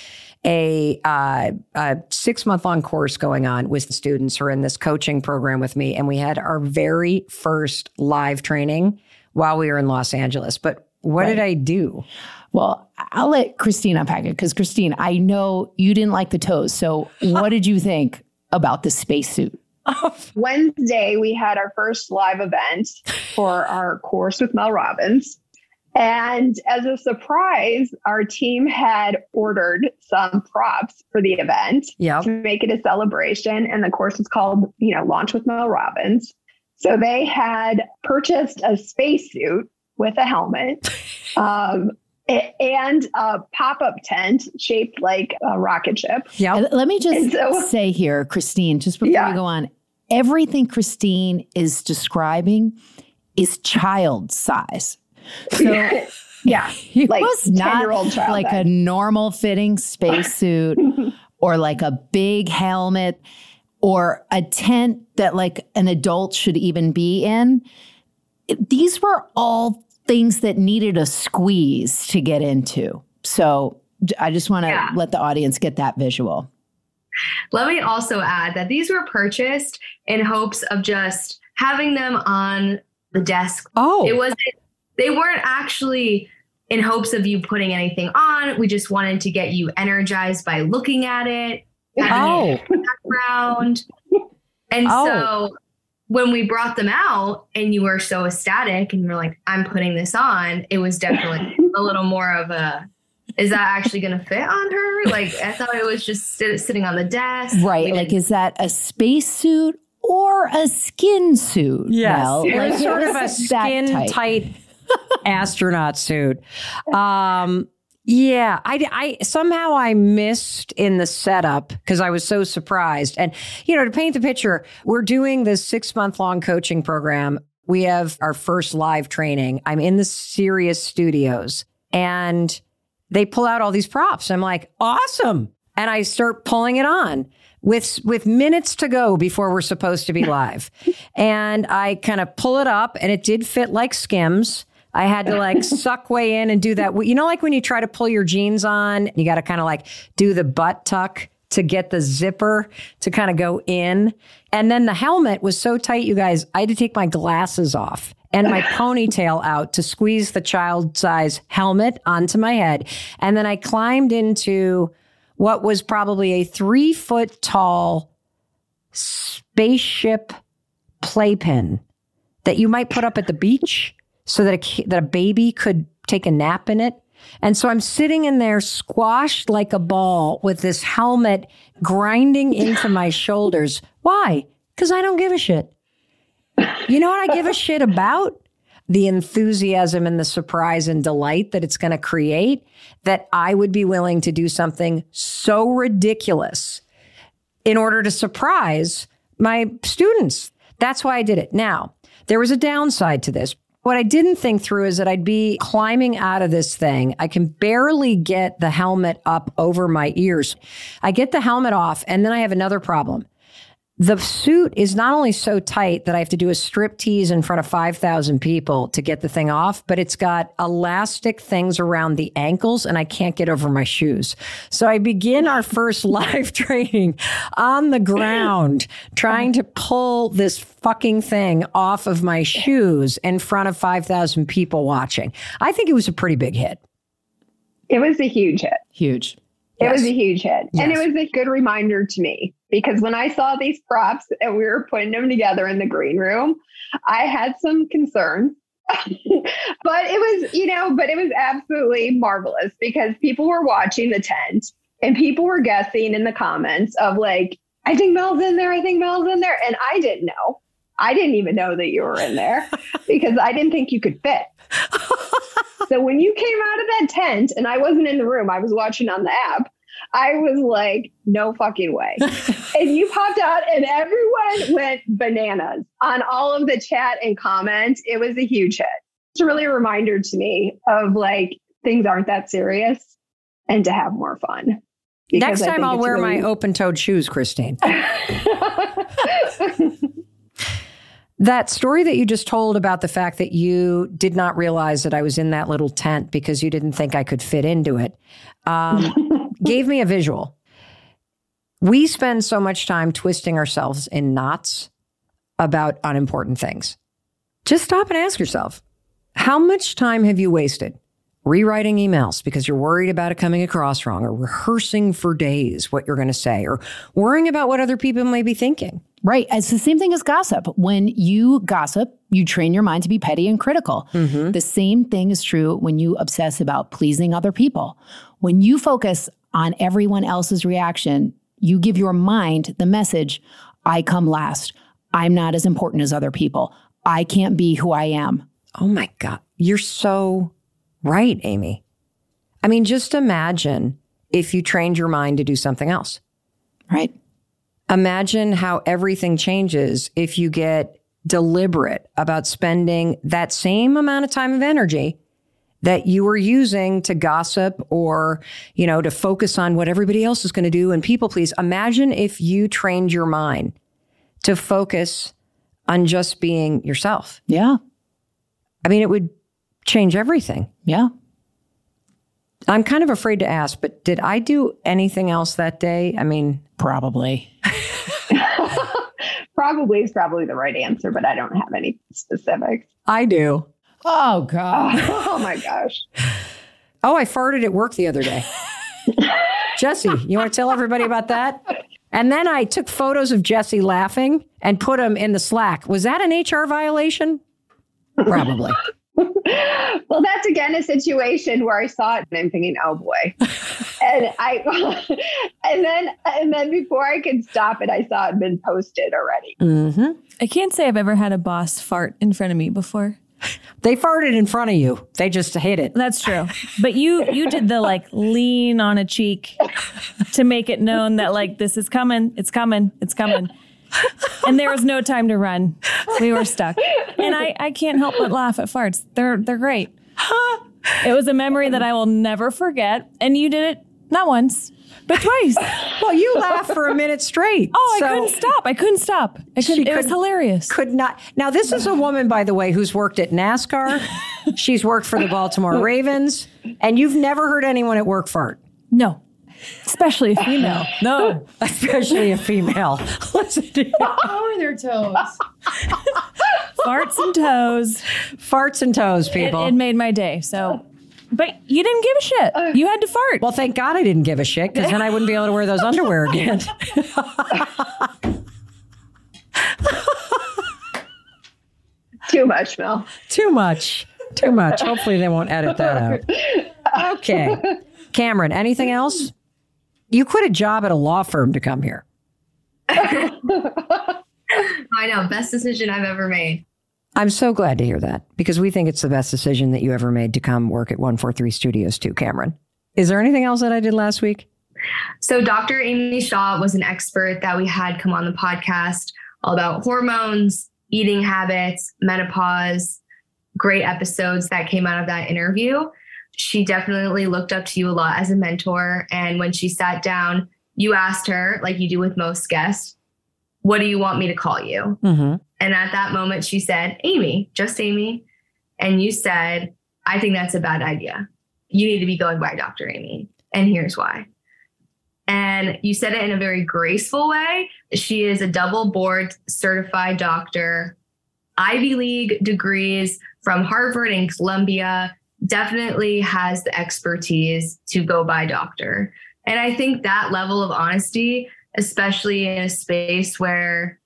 a, uh, a six month long course going on with the students who are in this coaching program with me, and we had our very first live training while we were in Los Angeles. But what did I do? Well, I'll let Christine unpack it because Christine, I know you didn't like the toes. So what did you think about the spacesuit? [laughs] Wednesday, we had our first live event for our course with Mel Robbins. And as a surprise, our team had ordered some props for the event Yep. to make it a celebration. And the course is called, you know, Launch with Mel Robbins. So they had purchased a spacesuit with a helmet [laughs] um, and a pop up tent shaped like a rocket ship. Yeah. Let me just so- [laughs] say here, Christine, just before Yeah. we go on, everything Christine is describing is child size. So yeah. [laughs] it Like was not child like a normal fitting spacesuit or like a big helmet or a tent that like an adult should even be in. These were all things that needed a squeeze to get into. So I just want to Yeah. let the audience get that visual. Let me also add that these were purchased in hopes of just having them on the desk. Oh, It wasn't, they weren't actually in hopes of you putting anything on. We just wanted to get you energized by looking at it oh, background. And Oh. so when we brought them out and you were so ecstatic and you were like, I'm putting this on, it was definitely a little more of a, is that actually going to fit on her? Like, I thought it was just sit, sitting on the desk. Right. Like, is that a spacesuit or a skin suit? yes. Mel? It Like, was sort of a skin tight. tight astronaut suit. Um, yeah, I, I somehow I missed in the setup because I was so surprised. And you know, to paint the picture, we're doing this six month long coaching program. We have our first live training. I'm in the Sirius studios, and they pull out all these props. I'm like, awesome, and I start pulling it on with with minutes to go before we're supposed to be live. [laughs] and I kind of pull it up and it did fit like skims. I had to [laughs] like suck way in and do that. You know, like when you try to pull your jeans on, you got to kind of like do the butt tuck to get the zipper to kind of go in. And then the helmet was so tight, you guys, I had to take my glasses off and my [laughs] ponytail out to squeeze the child size helmet onto my head. And then I climbed into what was probably a three foot tall spaceship playpen that you might put up at the beach so that a, that a baby could take a nap in it. And so I'm sitting in there squashed like a ball with this helmet grinding into my [laughs] shoulders. Why? Because I don't give a shit. You know what I give a shit about? The enthusiasm and the surprise and delight that it's going to create, that I would be willing to do something so ridiculous in order to surprise my students. That's why I did it. Now, there was a downside to this. What I didn't think through is that I'd be climbing out of this thing. I can barely get the helmet up over my ears. I get the helmet off, and then I have another problem. The suit is not only so tight that I have to do a strip tease in front of 5,000 people to get the thing off, but it's got elastic things around the ankles and I can't get over my shoes. So I begin our [laughs] first live training on the ground trying to pull this fucking thing off of my shoes in front of 5,000 people watching. I think it was a pretty big hit. It was a huge hit. Huge. It was a huge hit. And it was a good reminder to me because when I saw these props and we were putting them together in the green room, I had some concerns. [laughs] but it was, you know, but it was absolutely marvelous because people were watching the tent and people were guessing in the comments of like, I think Mel's in there, I think Mel's in there. And I didn't know. I didn't even know that you were in there [laughs] because I didn't think you could fit. [laughs] so when you came out of that tent and I wasn't in the room, I was watching on the app. I was like, no fucking way. And you popped out and everyone went bananas on all of the chat and comments. It was a huge hit. It's really a reminder to me of like things aren't that serious and to have more fun. Next time I'll wear really- my open toed shoes, Christine. [laughs] That story that you just told about the fact that you did not realize that I was in that little tent because you didn't think I could fit into it um, [laughs] gave me a visual. We spend so much time twisting ourselves in knots about unimportant things. Just stop and ask yourself how much time have you wasted rewriting emails because you're worried about it coming across wrong, or rehearsing for days what you're going to say, or worrying about what other people may be thinking. Right. It's the same thing as gossip. When you gossip, you train your mind to be petty and critical. Mm-hmm. The same thing is true when you obsess about pleasing other people. When you focus on everyone else's reaction, you give your mind the message I come last. I'm not as important as other people. I can't be who I am. Oh my God. You're so right, Amy. I mean, just imagine if you trained your mind to do something else. Right. Imagine how everything changes if you get deliberate about spending that same amount of time of energy that you were using to gossip or, you know, to focus on what everybody else is going to do and people please. Imagine if you trained your mind to focus on just being yourself. Yeah. I mean, it would change everything. Yeah. I'm kind of afraid to ask, but did I do anything else that day? I mean, Probably. [laughs] Probably is probably the right answer, but I don't have any specifics. I do. Oh, God. [laughs] Oh my gosh. Oh, I farted at work the other day. [laughs] Jesse, you want to tell everybody about that? And then I took photos of Jesse laughing and put them in the Slack. Was that an HR violation? Probably. [laughs] well, that's again a situation where I saw it and I'm thinking, oh boy. and I and then and then before I could stop it, I saw it had been posted already. Mm-hmm. I can't say I've ever had a boss fart in front of me before. They farted in front of you. They just hid it. That's true. But you you did the like lean on a cheek to make it known that like this is coming, it's coming, it's coming. And there was no time to run. We were stuck. And I, I can't help but laugh at farts. They're they're great. It was a memory that I will never forget. And you did it not once, but twice. Well, you laughed for a minute straight. Oh, So I couldn't stop. I couldn't stop. I couldn't, it was couldn't- hilarious. Could not. Now, this is a woman, by the way, who's worked at NASCAR. [laughs] She's worked for the Baltimore Ravens, and you've never heard anyone at work fart, No. Especially a female. [laughs] No. especially a female. [laughs] Listen to How are their toes? Farts and toes. farts and toes, It, people. it made my day. So, but you didn't give a shit. Oh. You had to fart. well, thank God I didn't give a shit because then I wouldn't be able to wear those underwear again. [laughs] Too much, Mel. Too much. Too much. Hopefully, they won't edit that out. Okay. Cameron, anything else? You quit a job at a law firm to come here. [laughs] I know, best decision I've ever made. I'm so glad to hear that because we think it's the best decision that you ever made to come work at 143 Studios too, Cameron. Is there anything else that I did last week? So, Dr. Amy Shah was an expert that we had come on the podcast all about hormones, eating habits, menopause. Great episodes that came out of that interview. She definitely looked up to you a lot as a mentor. And when she sat down, you asked her, like you do with most guests, what do you want me to call you? Mm-hmm. And at that moment, she said, Amy, just Amy. And you said, I think that's a bad idea. You need to be going by Dr. Amy. And here's why. And you said it in a very graceful way. She is a double board certified doctor, Ivy League degrees from Harvard and Columbia, definitely has the expertise to go by doctor. And I think that level of honesty, especially in a space where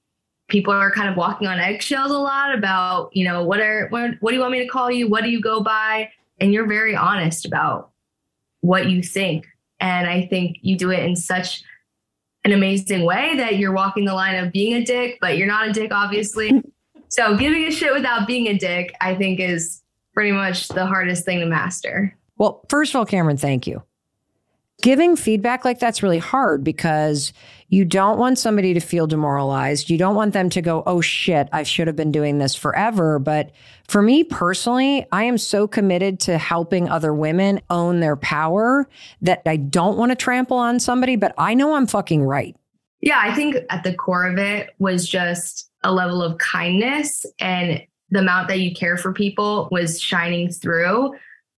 people are kind of walking on eggshells a lot about, you know, what are what, what do you want me to call you? What do you go by? And you're very honest about what you think. And I think you do it in such an amazing way that you're walking the line of being a dick, but you're not a dick, obviously. [laughs] so giving a shit without being a dick, I think is pretty much the hardest thing to master. Well, first of all, Cameron, thank you. Giving feedback like that's really hard because you don't want somebody to feel demoralized. You don't want them to go, oh shit, I should have been doing this forever. But for me personally, I am so committed to helping other women own their power that I don't want to trample on somebody, but I know I'm fucking right. Yeah, I think at the core of it was just a level of kindness and the amount that you care for people was shining through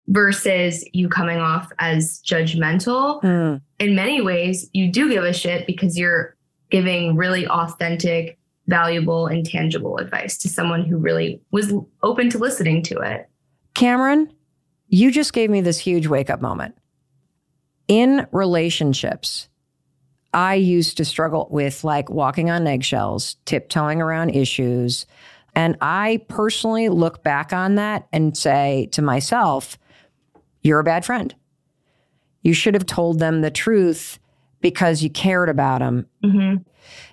versus you coming off as judgmental. Hmm. In many ways, you do give a shit because you're giving really authentic, valuable, and tangible advice to someone who really was open to listening to it. Cameron, you just gave me this huge wake up moment. In relationships, I used to struggle with like walking on eggshells, tiptoeing around issues. And I personally look back on that and say to myself, you're a bad friend. You should have told them the truth because you cared about them. Mm-hmm.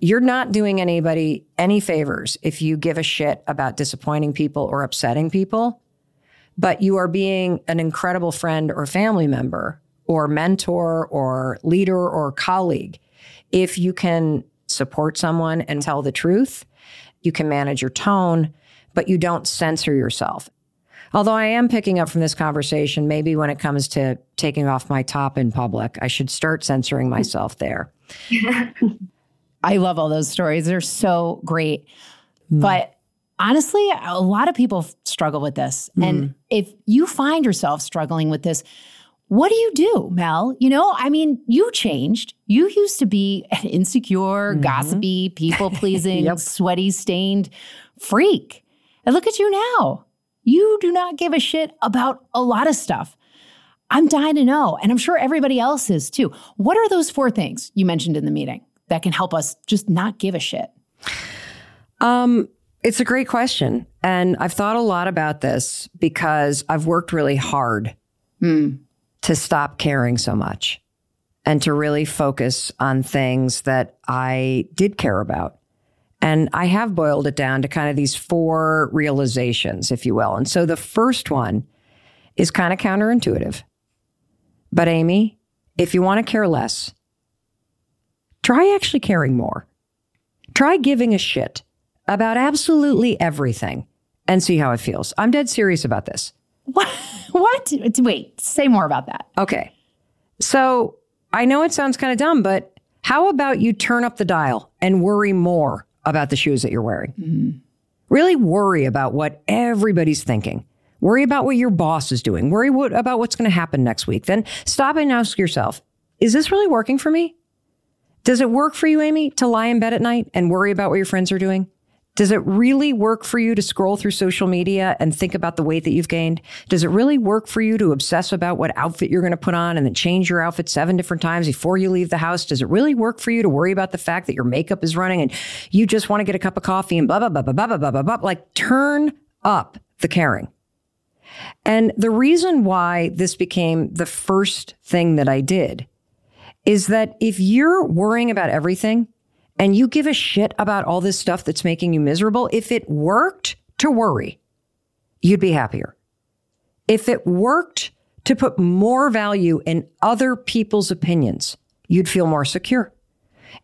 You're not doing anybody any favors if you give a shit about disappointing people or upsetting people, but you are being an incredible friend or family member or mentor or leader or colleague. If you can support someone and tell the truth, you can manage your tone, but you don't censor yourself. Although I am picking up from this conversation, maybe when it comes to taking off my top in public, I should start censoring myself there. [laughs] I love all those stories. They're so great. Hmm. But honestly, a lot of people struggle with this. Hmm. And if you find yourself struggling with this, what do you do, Mel? You know, I mean, you changed. You used to be an insecure, mm-hmm. gossipy, people pleasing, [laughs] sweaty, stained freak. And look at you now. You do not give a shit about a lot of stuff. I'm dying to know, and I'm sure everybody else is too. What are those four things you mentioned in the meeting that can help us just not give a shit? Um, it's a great question. And I've thought a lot about this because I've worked really hard to stop caring so much and to really focus on things that I did care about. And I have boiled it down to kind of these four realizations, if you will. And so the first one is kind of counterintuitive. But Amy, if you want to care less, try actually caring more. Try giving a shit about absolutely everything and see how it feels. I'm dead serious about this. What? [laughs] What? Wait, say more about that. Okay. So I know it sounds kind of dumb, but how about you turn up the dial and worry more about the shoes that you're wearing? Mm-hmm. Really worry about what everybody's thinking. Worry about what your boss is doing. Worry what, about what's going to happen next week. Then stop and ask yourself, is this really working for me? Does it work for you, Amy, to lie in bed at night and worry about what your friends are doing? Does it really work for you to scroll through social media and think about the weight that you've gained? Does it really work for you to obsess about what outfit you're going to put on and then change your outfit seven different times before you leave the house? Does it really work for you to worry about the fact that your makeup is running and you just want to get a cup of coffee and blah, blah, blah, blah, blah, blah, blah, blah? Like turn up the caring. And the reason why this became the first thing that I did is that if you're worrying about everything, and you give a shit about all this stuff that's making you miserable, if it worked to worry, you'd be happier. If it worked to put more value in other people's opinions, you'd feel more secure.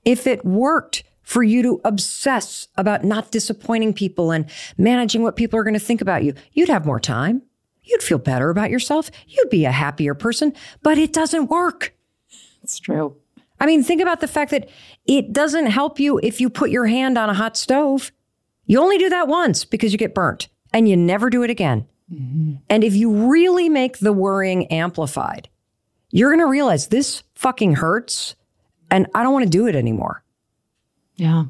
If it worked for you to obsess about not disappointing people and managing what people are going to think about you, you'd have more time. You'd feel better about yourself. You'd be a happier person, but it doesn't work. It's true. I mean, think about the fact that it doesn't help you if you put your hand on a hot stove. You only do that once because you get burnt and you never do it again. Mm-hmm. And if you really make the worrying amplified, you're going to realize this fucking hurts and I don't want to do it anymore. Yeah.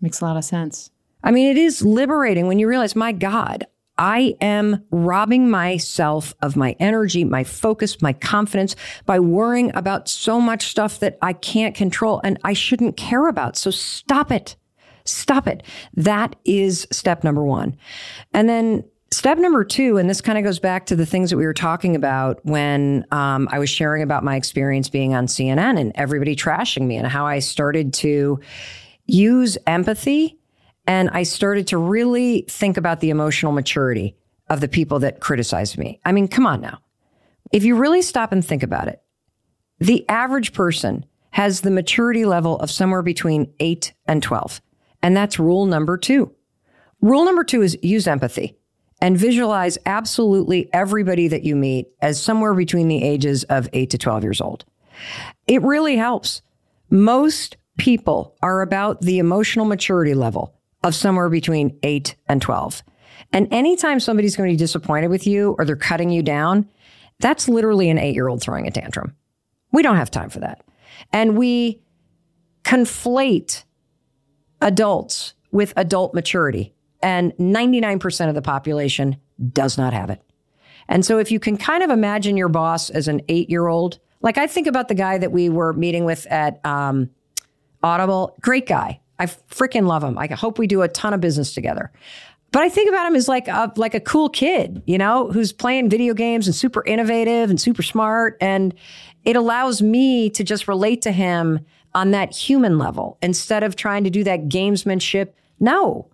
Makes a lot of sense. I mean, it is liberating when you realize, my God, I am robbing myself of my energy, my focus, my confidence by worrying about so much stuff that I can't control and I shouldn't care about. So stop it. Stop it. That is step number one. And then step number two, and this kind of goes back to the things that we were talking about when um, I was sharing about my experience being on CNN and everybody trashing me and how I started to use empathy and I started to really think about the emotional maturity of the people that criticized me. I mean, come on now. If you really stop and think about it, the average person has the maturity level of somewhere between 8 and 12. And that's rule number two. Rule number two is use empathy and visualize absolutely everybody that you meet as somewhere between the ages of 8 to 12 years old. It really helps. Most people are about the emotional maturity level of somewhere between 8 and 12. And anytime somebody's going to be disappointed with you or they're cutting you down, that's literally an eight year old throwing a tantrum. We don't have time for that. And we conflate adults with adult maturity. And 99% of the population does not have it. And so if you can kind of imagine your boss as an eight year old, like I think about the guy that we were meeting with at um, Audible, great guy. I freaking love him. I hope we do a ton of business together. But I think about him as like a like a cool kid, you know, who's playing video games and super innovative and super smart. And it allows me to just relate to him on that human level instead of trying to do that gamesmanship. No.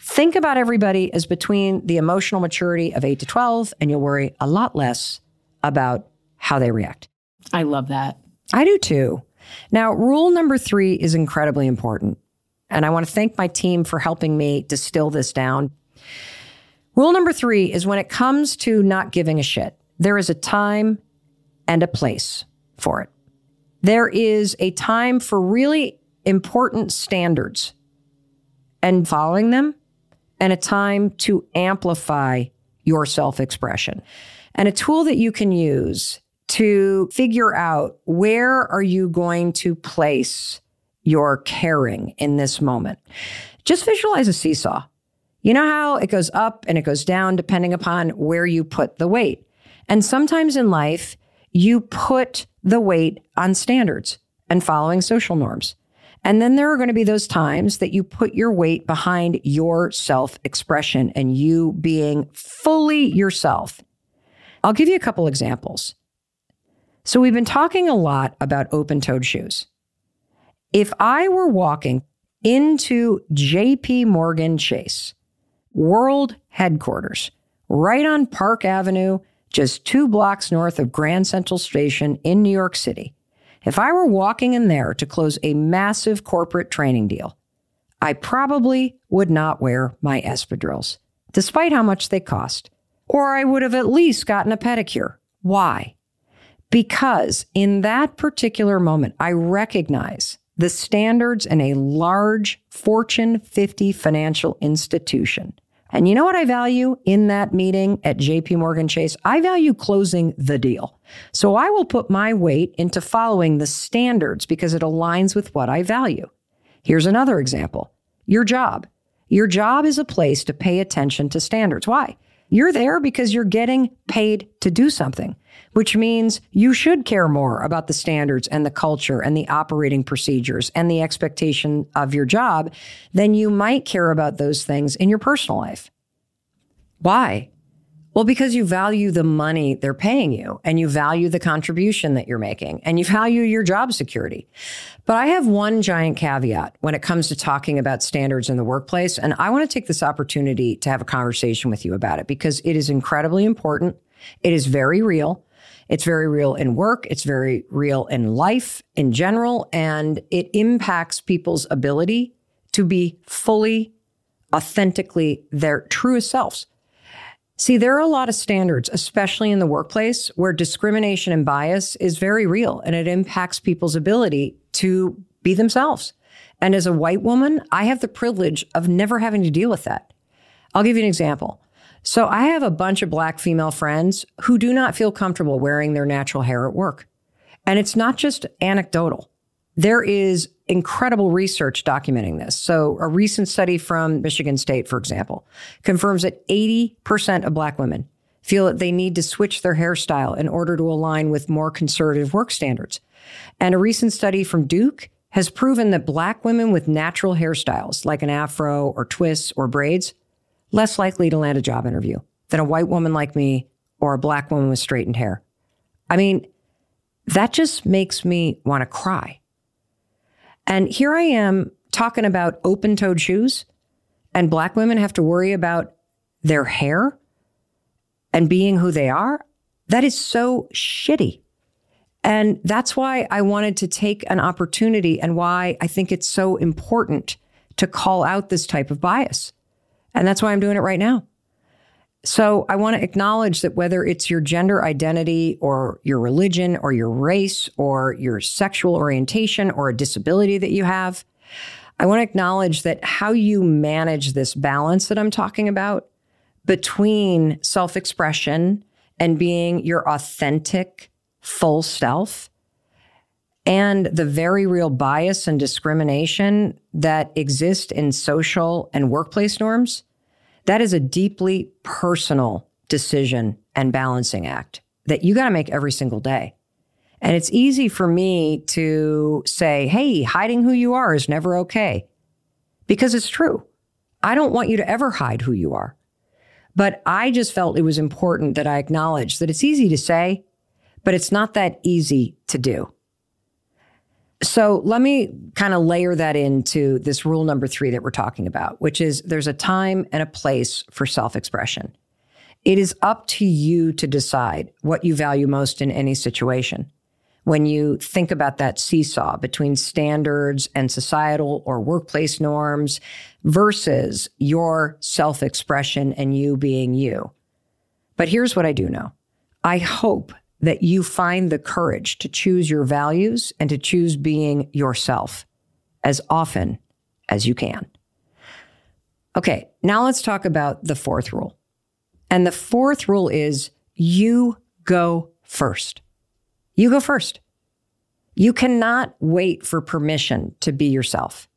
Think about everybody as between the emotional maturity of 8 to 12 and you'll worry a lot less about how they react. I love that. I do too. Now, rule number 3 is incredibly important. And I want to thank my team for helping me distill this down. Rule number three is when it comes to not giving a shit, there is a time and a place for it. There is a time for really important standards and following them, and a time to amplify your self expression. And a tool that you can use to figure out where are you going to place your caring in this moment. Just visualize a seesaw. You know how it goes up and it goes down depending upon where you put the weight. And sometimes in life, you put the weight on standards and following social norms. And then there are going to be those times that you put your weight behind your self expression and you being fully yourself. I'll give you a couple examples. So, we've been talking a lot about open toed shoes. If I were walking into JP Morgan Chase, world headquarters, right on Park Avenue, just two blocks north of Grand Central Station in New York City, if I were walking in there to close a massive corporate training deal, I probably would not wear my espadrilles, despite how much they cost. Or I would have at least gotten a pedicure. Why? Because in that particular moment, I recognize the standards in a large Fortune 50 financial institution. And you know what I value in that meeting at JP Morgan Chase? I value closing the deal. So I will put my weight into following the standards because it aligns with what I value. Here's another example your job. Your job is a place to pay attention to standards. Why? You're there because you're getting paid to do something which means you should care more about the standards and the culture and the operating procedures and the expectation of your job than you might care about those things in your personal life. Why? Well, because you value the money they're paying you and you value the contribution that you're making and you value your job security. But I have one giant caveat when it comes to talking about standards in the workplace. And I want to take this opportunity to have a conversation with you about it because it is incredibly important. It is very real. It's very real in work. It's very real in life in general. And it impacts people's ability to be fully, authentically their truest selves. See, there are a lot of standards, especially in the workplace, where discrimination and bias is very real and it impacts people's ability to be themselves. And as a white woman, I have the privilege of never having to deal with that. I'll give you an example. So I have a bunch of black female friends who do not feel comfortable wearing their natural hair at work. And it's not just anecdotal. There is incredible research documenting this. So a recent study from Michigan State, for example, confirms that 80% of black women feel that they need to switch their hairstyle in order to align with more conservative work standards. And a recent study from Duke has proven that black women with natural hairstyles, like an afro or twists or braids, less likely to land a job interview than a white woman like me or a black woman with straightened hair. I mean, that just makes me want to cry. And here I am talking about open toed shoes, and black women have to worry about their hair and being who they are. That is so shitty. And that's why I wanted to take an opportunity and why I think it's so important to call out this type of bias. And that's why I'm doing it right now. So I want to acknowledge that whether it's your gender identity or your religion or your race or your sexual orientation or a disability that you have, I want to acknowledge that how you manage this balance that I'm talking about between self expression and being your authentic, full self and the very real bias and discrimination that exist in social and workplace norms that is a deeply personal decision and balancing act that you got to make every single day. And it's easy for me to say, hey, hiding who you are is never okay. Because it's true. I don't want you to ever hide who you are. But I just felt it was important that I acknowledge that it's easy to say, but it's not that easy to do. So let me kind of layer that into this rule number three that we're talking about, which is there's a time and a place for self expression. It is up to you to decide what you value most in any situation. When you think about that seesaw between standards and societal or workplace norms versus your self expression and you being you. But here's what I do know I hope that you find the courage to choose your values and to choose being yourself as often as you can. Okay, now let's talk about the fourth rule. And the fourth rule is you go first. You go first. You cannot wait for permission to be yourself.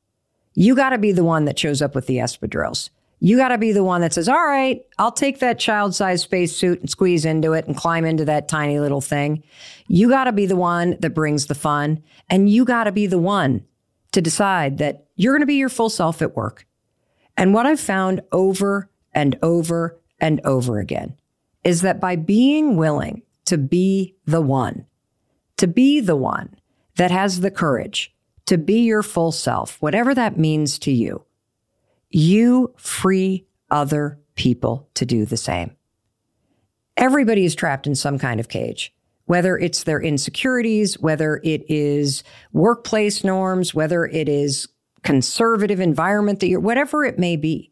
You got to be the one that shows up with the espadrilles. You got to be the one that says, All right, I'll take that child sized spacesuit and squeeze into it and climb into that tiny little thing. You got to be the one that brings the fun. And you got to be the one to decide that you're going to be your full self at work. And what I've found over and over and over again is that by being willing to be the one, to be the one that has the courage to be your full self, whatever that means to you, you free other people to do the same. Everybody is trapped in some kind of cage, whether it's their insecurities, whether it is workplace norms, whether it is conservative environment that you're, whatever it may be.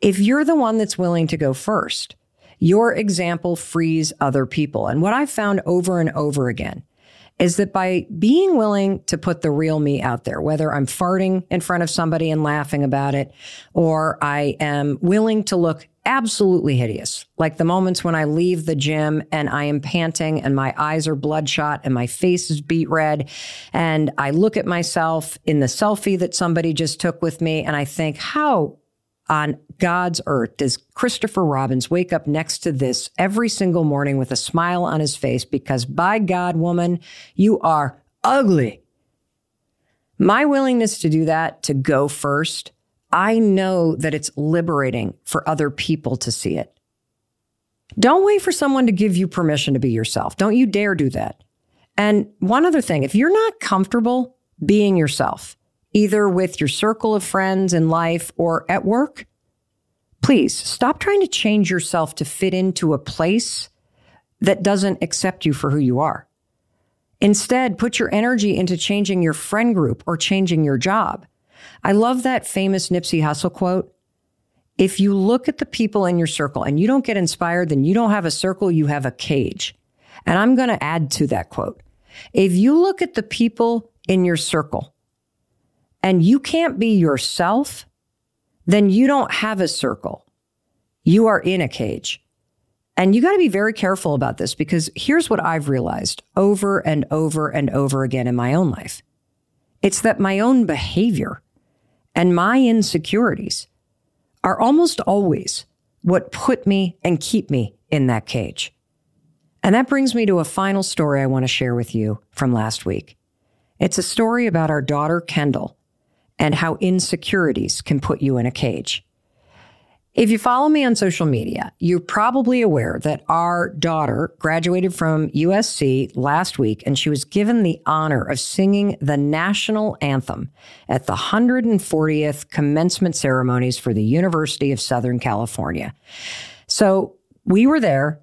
If you're the one that's willing to go first, your example frees other people. And what I've found over and over again is that by being willing to put the real me out there, whether I'm farting in front of somebody and laughing about it, or I am willing to look absolutely hideous, like the moments when I leave the gym and I am panting and my eyes are bloodshot and my face is beet red. And I look at myself in the selfie that somebody just took with me and I think, how on God's earth does Christopher Robbins wake up next to this every single morning with a smile on his face because by God, woman, you are ugly. My willingness to do that, to go first, I know that it's liberating for other people to see it. Don't wait for someone to give you permission to be yourself. Don't you dare do that. And one other thing, if you're not comfortable being yourself, either with your circle of friends in life or at work, please stop trying to change yourself to fit into a place that doesn't accept you for who you are. Instead, put your energy into changing your friend group or changing your job. I love that famous Nipsey Hussle quote. If you look at the people in your circle and you don't get inspired, then you don't have a circle, you have a cage. And I'm going to add to that quote. If you look at the people in your circle and you can't be yourself, then you don't have a circle. You are in a cage. And you got to be very careful about this because here's what I've realized over and over and over again in my own life it's that my own behavior and my insecurities are almost always what put me and keep me in that cage. And that brings me to a final story I want to share with you from last week. It's a story about our daughter, Kendall, and how insecurities can put you in a cage. If you follow me on social media, you're probably aware that our daughter graduated from USC last week and she was given the honor of singing the national anthem at the 140th commencement ceremonies for the University of Southern California. So we were there.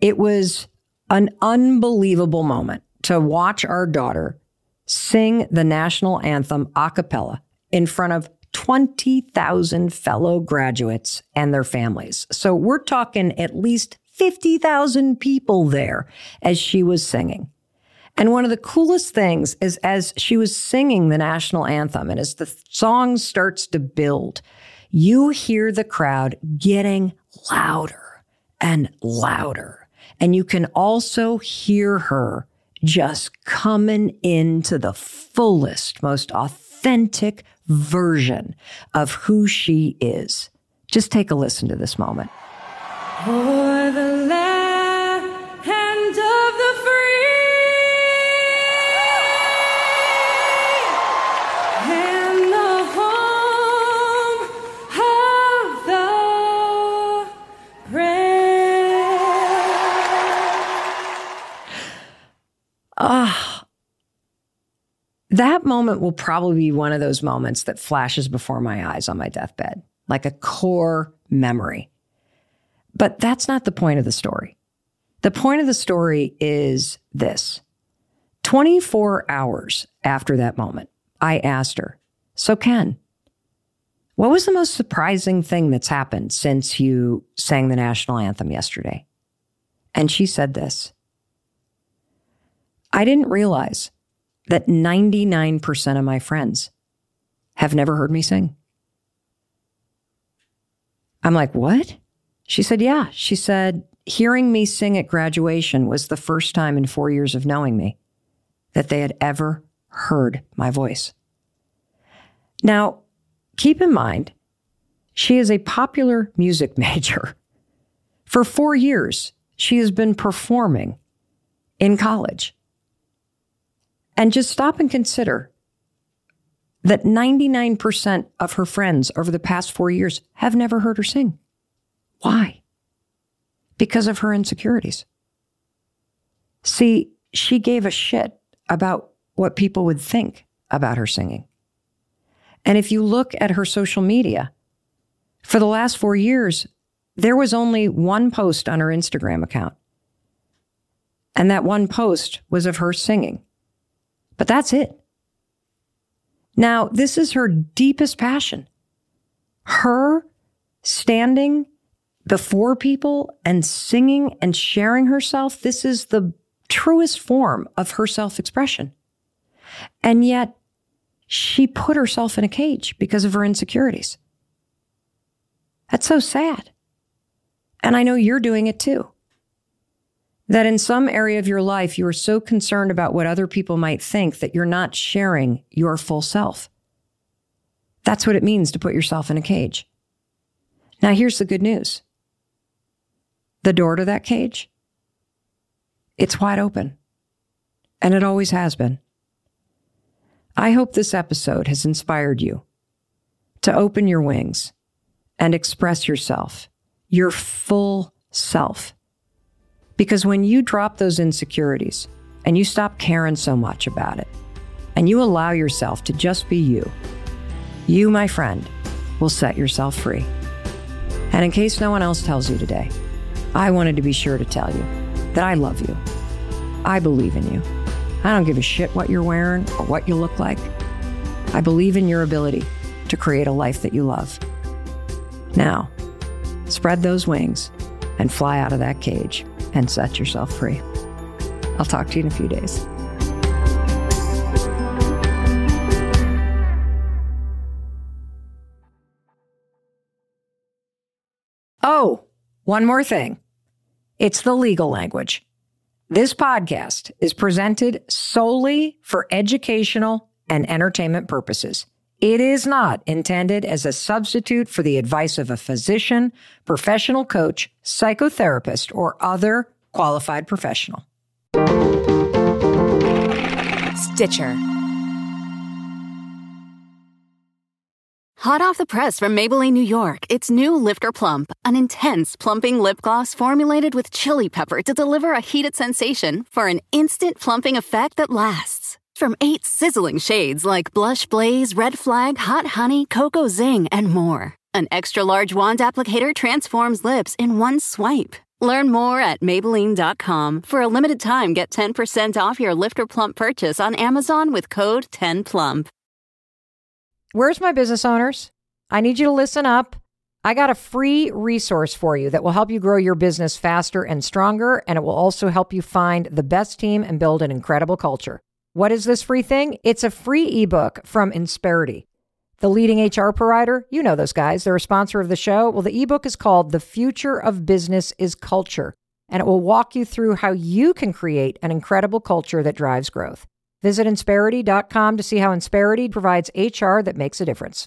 It was an unbelievable moment to watch our daughter sing the national anthem a cappella in front of 20,000 fellow graduates and their families. So we're talking at least 50,000 people there as she was singing. And one of the coolest things is as she was singing the national anthem and as the song starts to build, you hear the crowd getting louder and louder. And you can also hear her just coming into the fullest, most authentic version of who she is. Just take a listen to this moment. That moment will probably be one of those moments that flashes before my eyes on my deathbed, like a core memory. But that's not the point of the story. The point of the story is this 24 hours after that moment, I asked her, So, Ken, what was the most surprising thing that's happened since you sang the national anthem yesterday? And she said this I didn't realize that 99% of my friends have never heard me sing. I'm like, what? She said, yeah. She said, hearing me sing at graduation was the first time in four years of knowing me that they had ever heard my voice. Now, keep in mind, she is a popular music [laughs] major. For four years, she has been performing in college. And just stop and consider that 99% of her friends over the past four years have never heard her sing. Why? Because of her insecurities. See, she gave a shit about what people would think about her singing. And if you look at her social media, for the last four years, there was only one post on her Instagram account. And that one post was of her singing. But that's it. Now, this is her deepest passion. Her standing before people and singing and sharing herself, this is the truest form of her self expression. And yet, she put herself in a cage because of her insecurities. That's so sad. And I know you're doing it too that in some area of your life, you are so concerned about what other people might think that you're not sharing your full self. That's what it means to put yourself in a cage. Now, here's the good news the door to that cage, it's wide open, and it always has been. I hope this episode has inspired you to open your wings and express yourself, your full self because when you drop those insecurities and you stop caring so much about it, and you allow yourself to just be you, you, my friend, will set yourself free. And in case no one else tells you today, I wanted to be sure to tell you that I love you. I believe in you. I don't give a shit what you're wearing or what you look like. I believe in your ability to create a life that you love. Now, spread those wings and fly out of that cage and set yourself free. I'll talk to you in a few days. Oh, one more thing. It's the legal language. This podcast is presented solely for educational and entertainment purposes. It is not intended as a substitute for the advice of a physician, professional coach, psychotherapist, or other qualified professional. Stitcher. Hot off the press from Maybelline, New York, it's new Lifter Plump, an intense plumping lip gloss formulated with chili pepper to deliver a heated sensation for an instant plumping effect that lasts. From eight sizzling shades like Blush Blaze, Red Flag, Hot Honey, Cocoa Zing, and more. An extra large wand applicator transforms lips in one swipe. Learn more at Maybelline.com. For a limited time, get 10% off your Lifter Plump purchase on Amazon with code 10PLUMP. Where's my business owners? I need you to listen up. I got a free resource for you that will help you grow your business faster and stronger, and it will also help you find the best team and build an incredible culture. What is this free thing? It's a free ebook from Insperity, the leading HR provider. You know those guys, they're a sponsor of the show. Well, the ebook is called The Future of Business is Culture, and it will walk you through how you can create an incredible culture that drives growth. Visit Insperity.com to see how Insperity provides HR that makes a difference.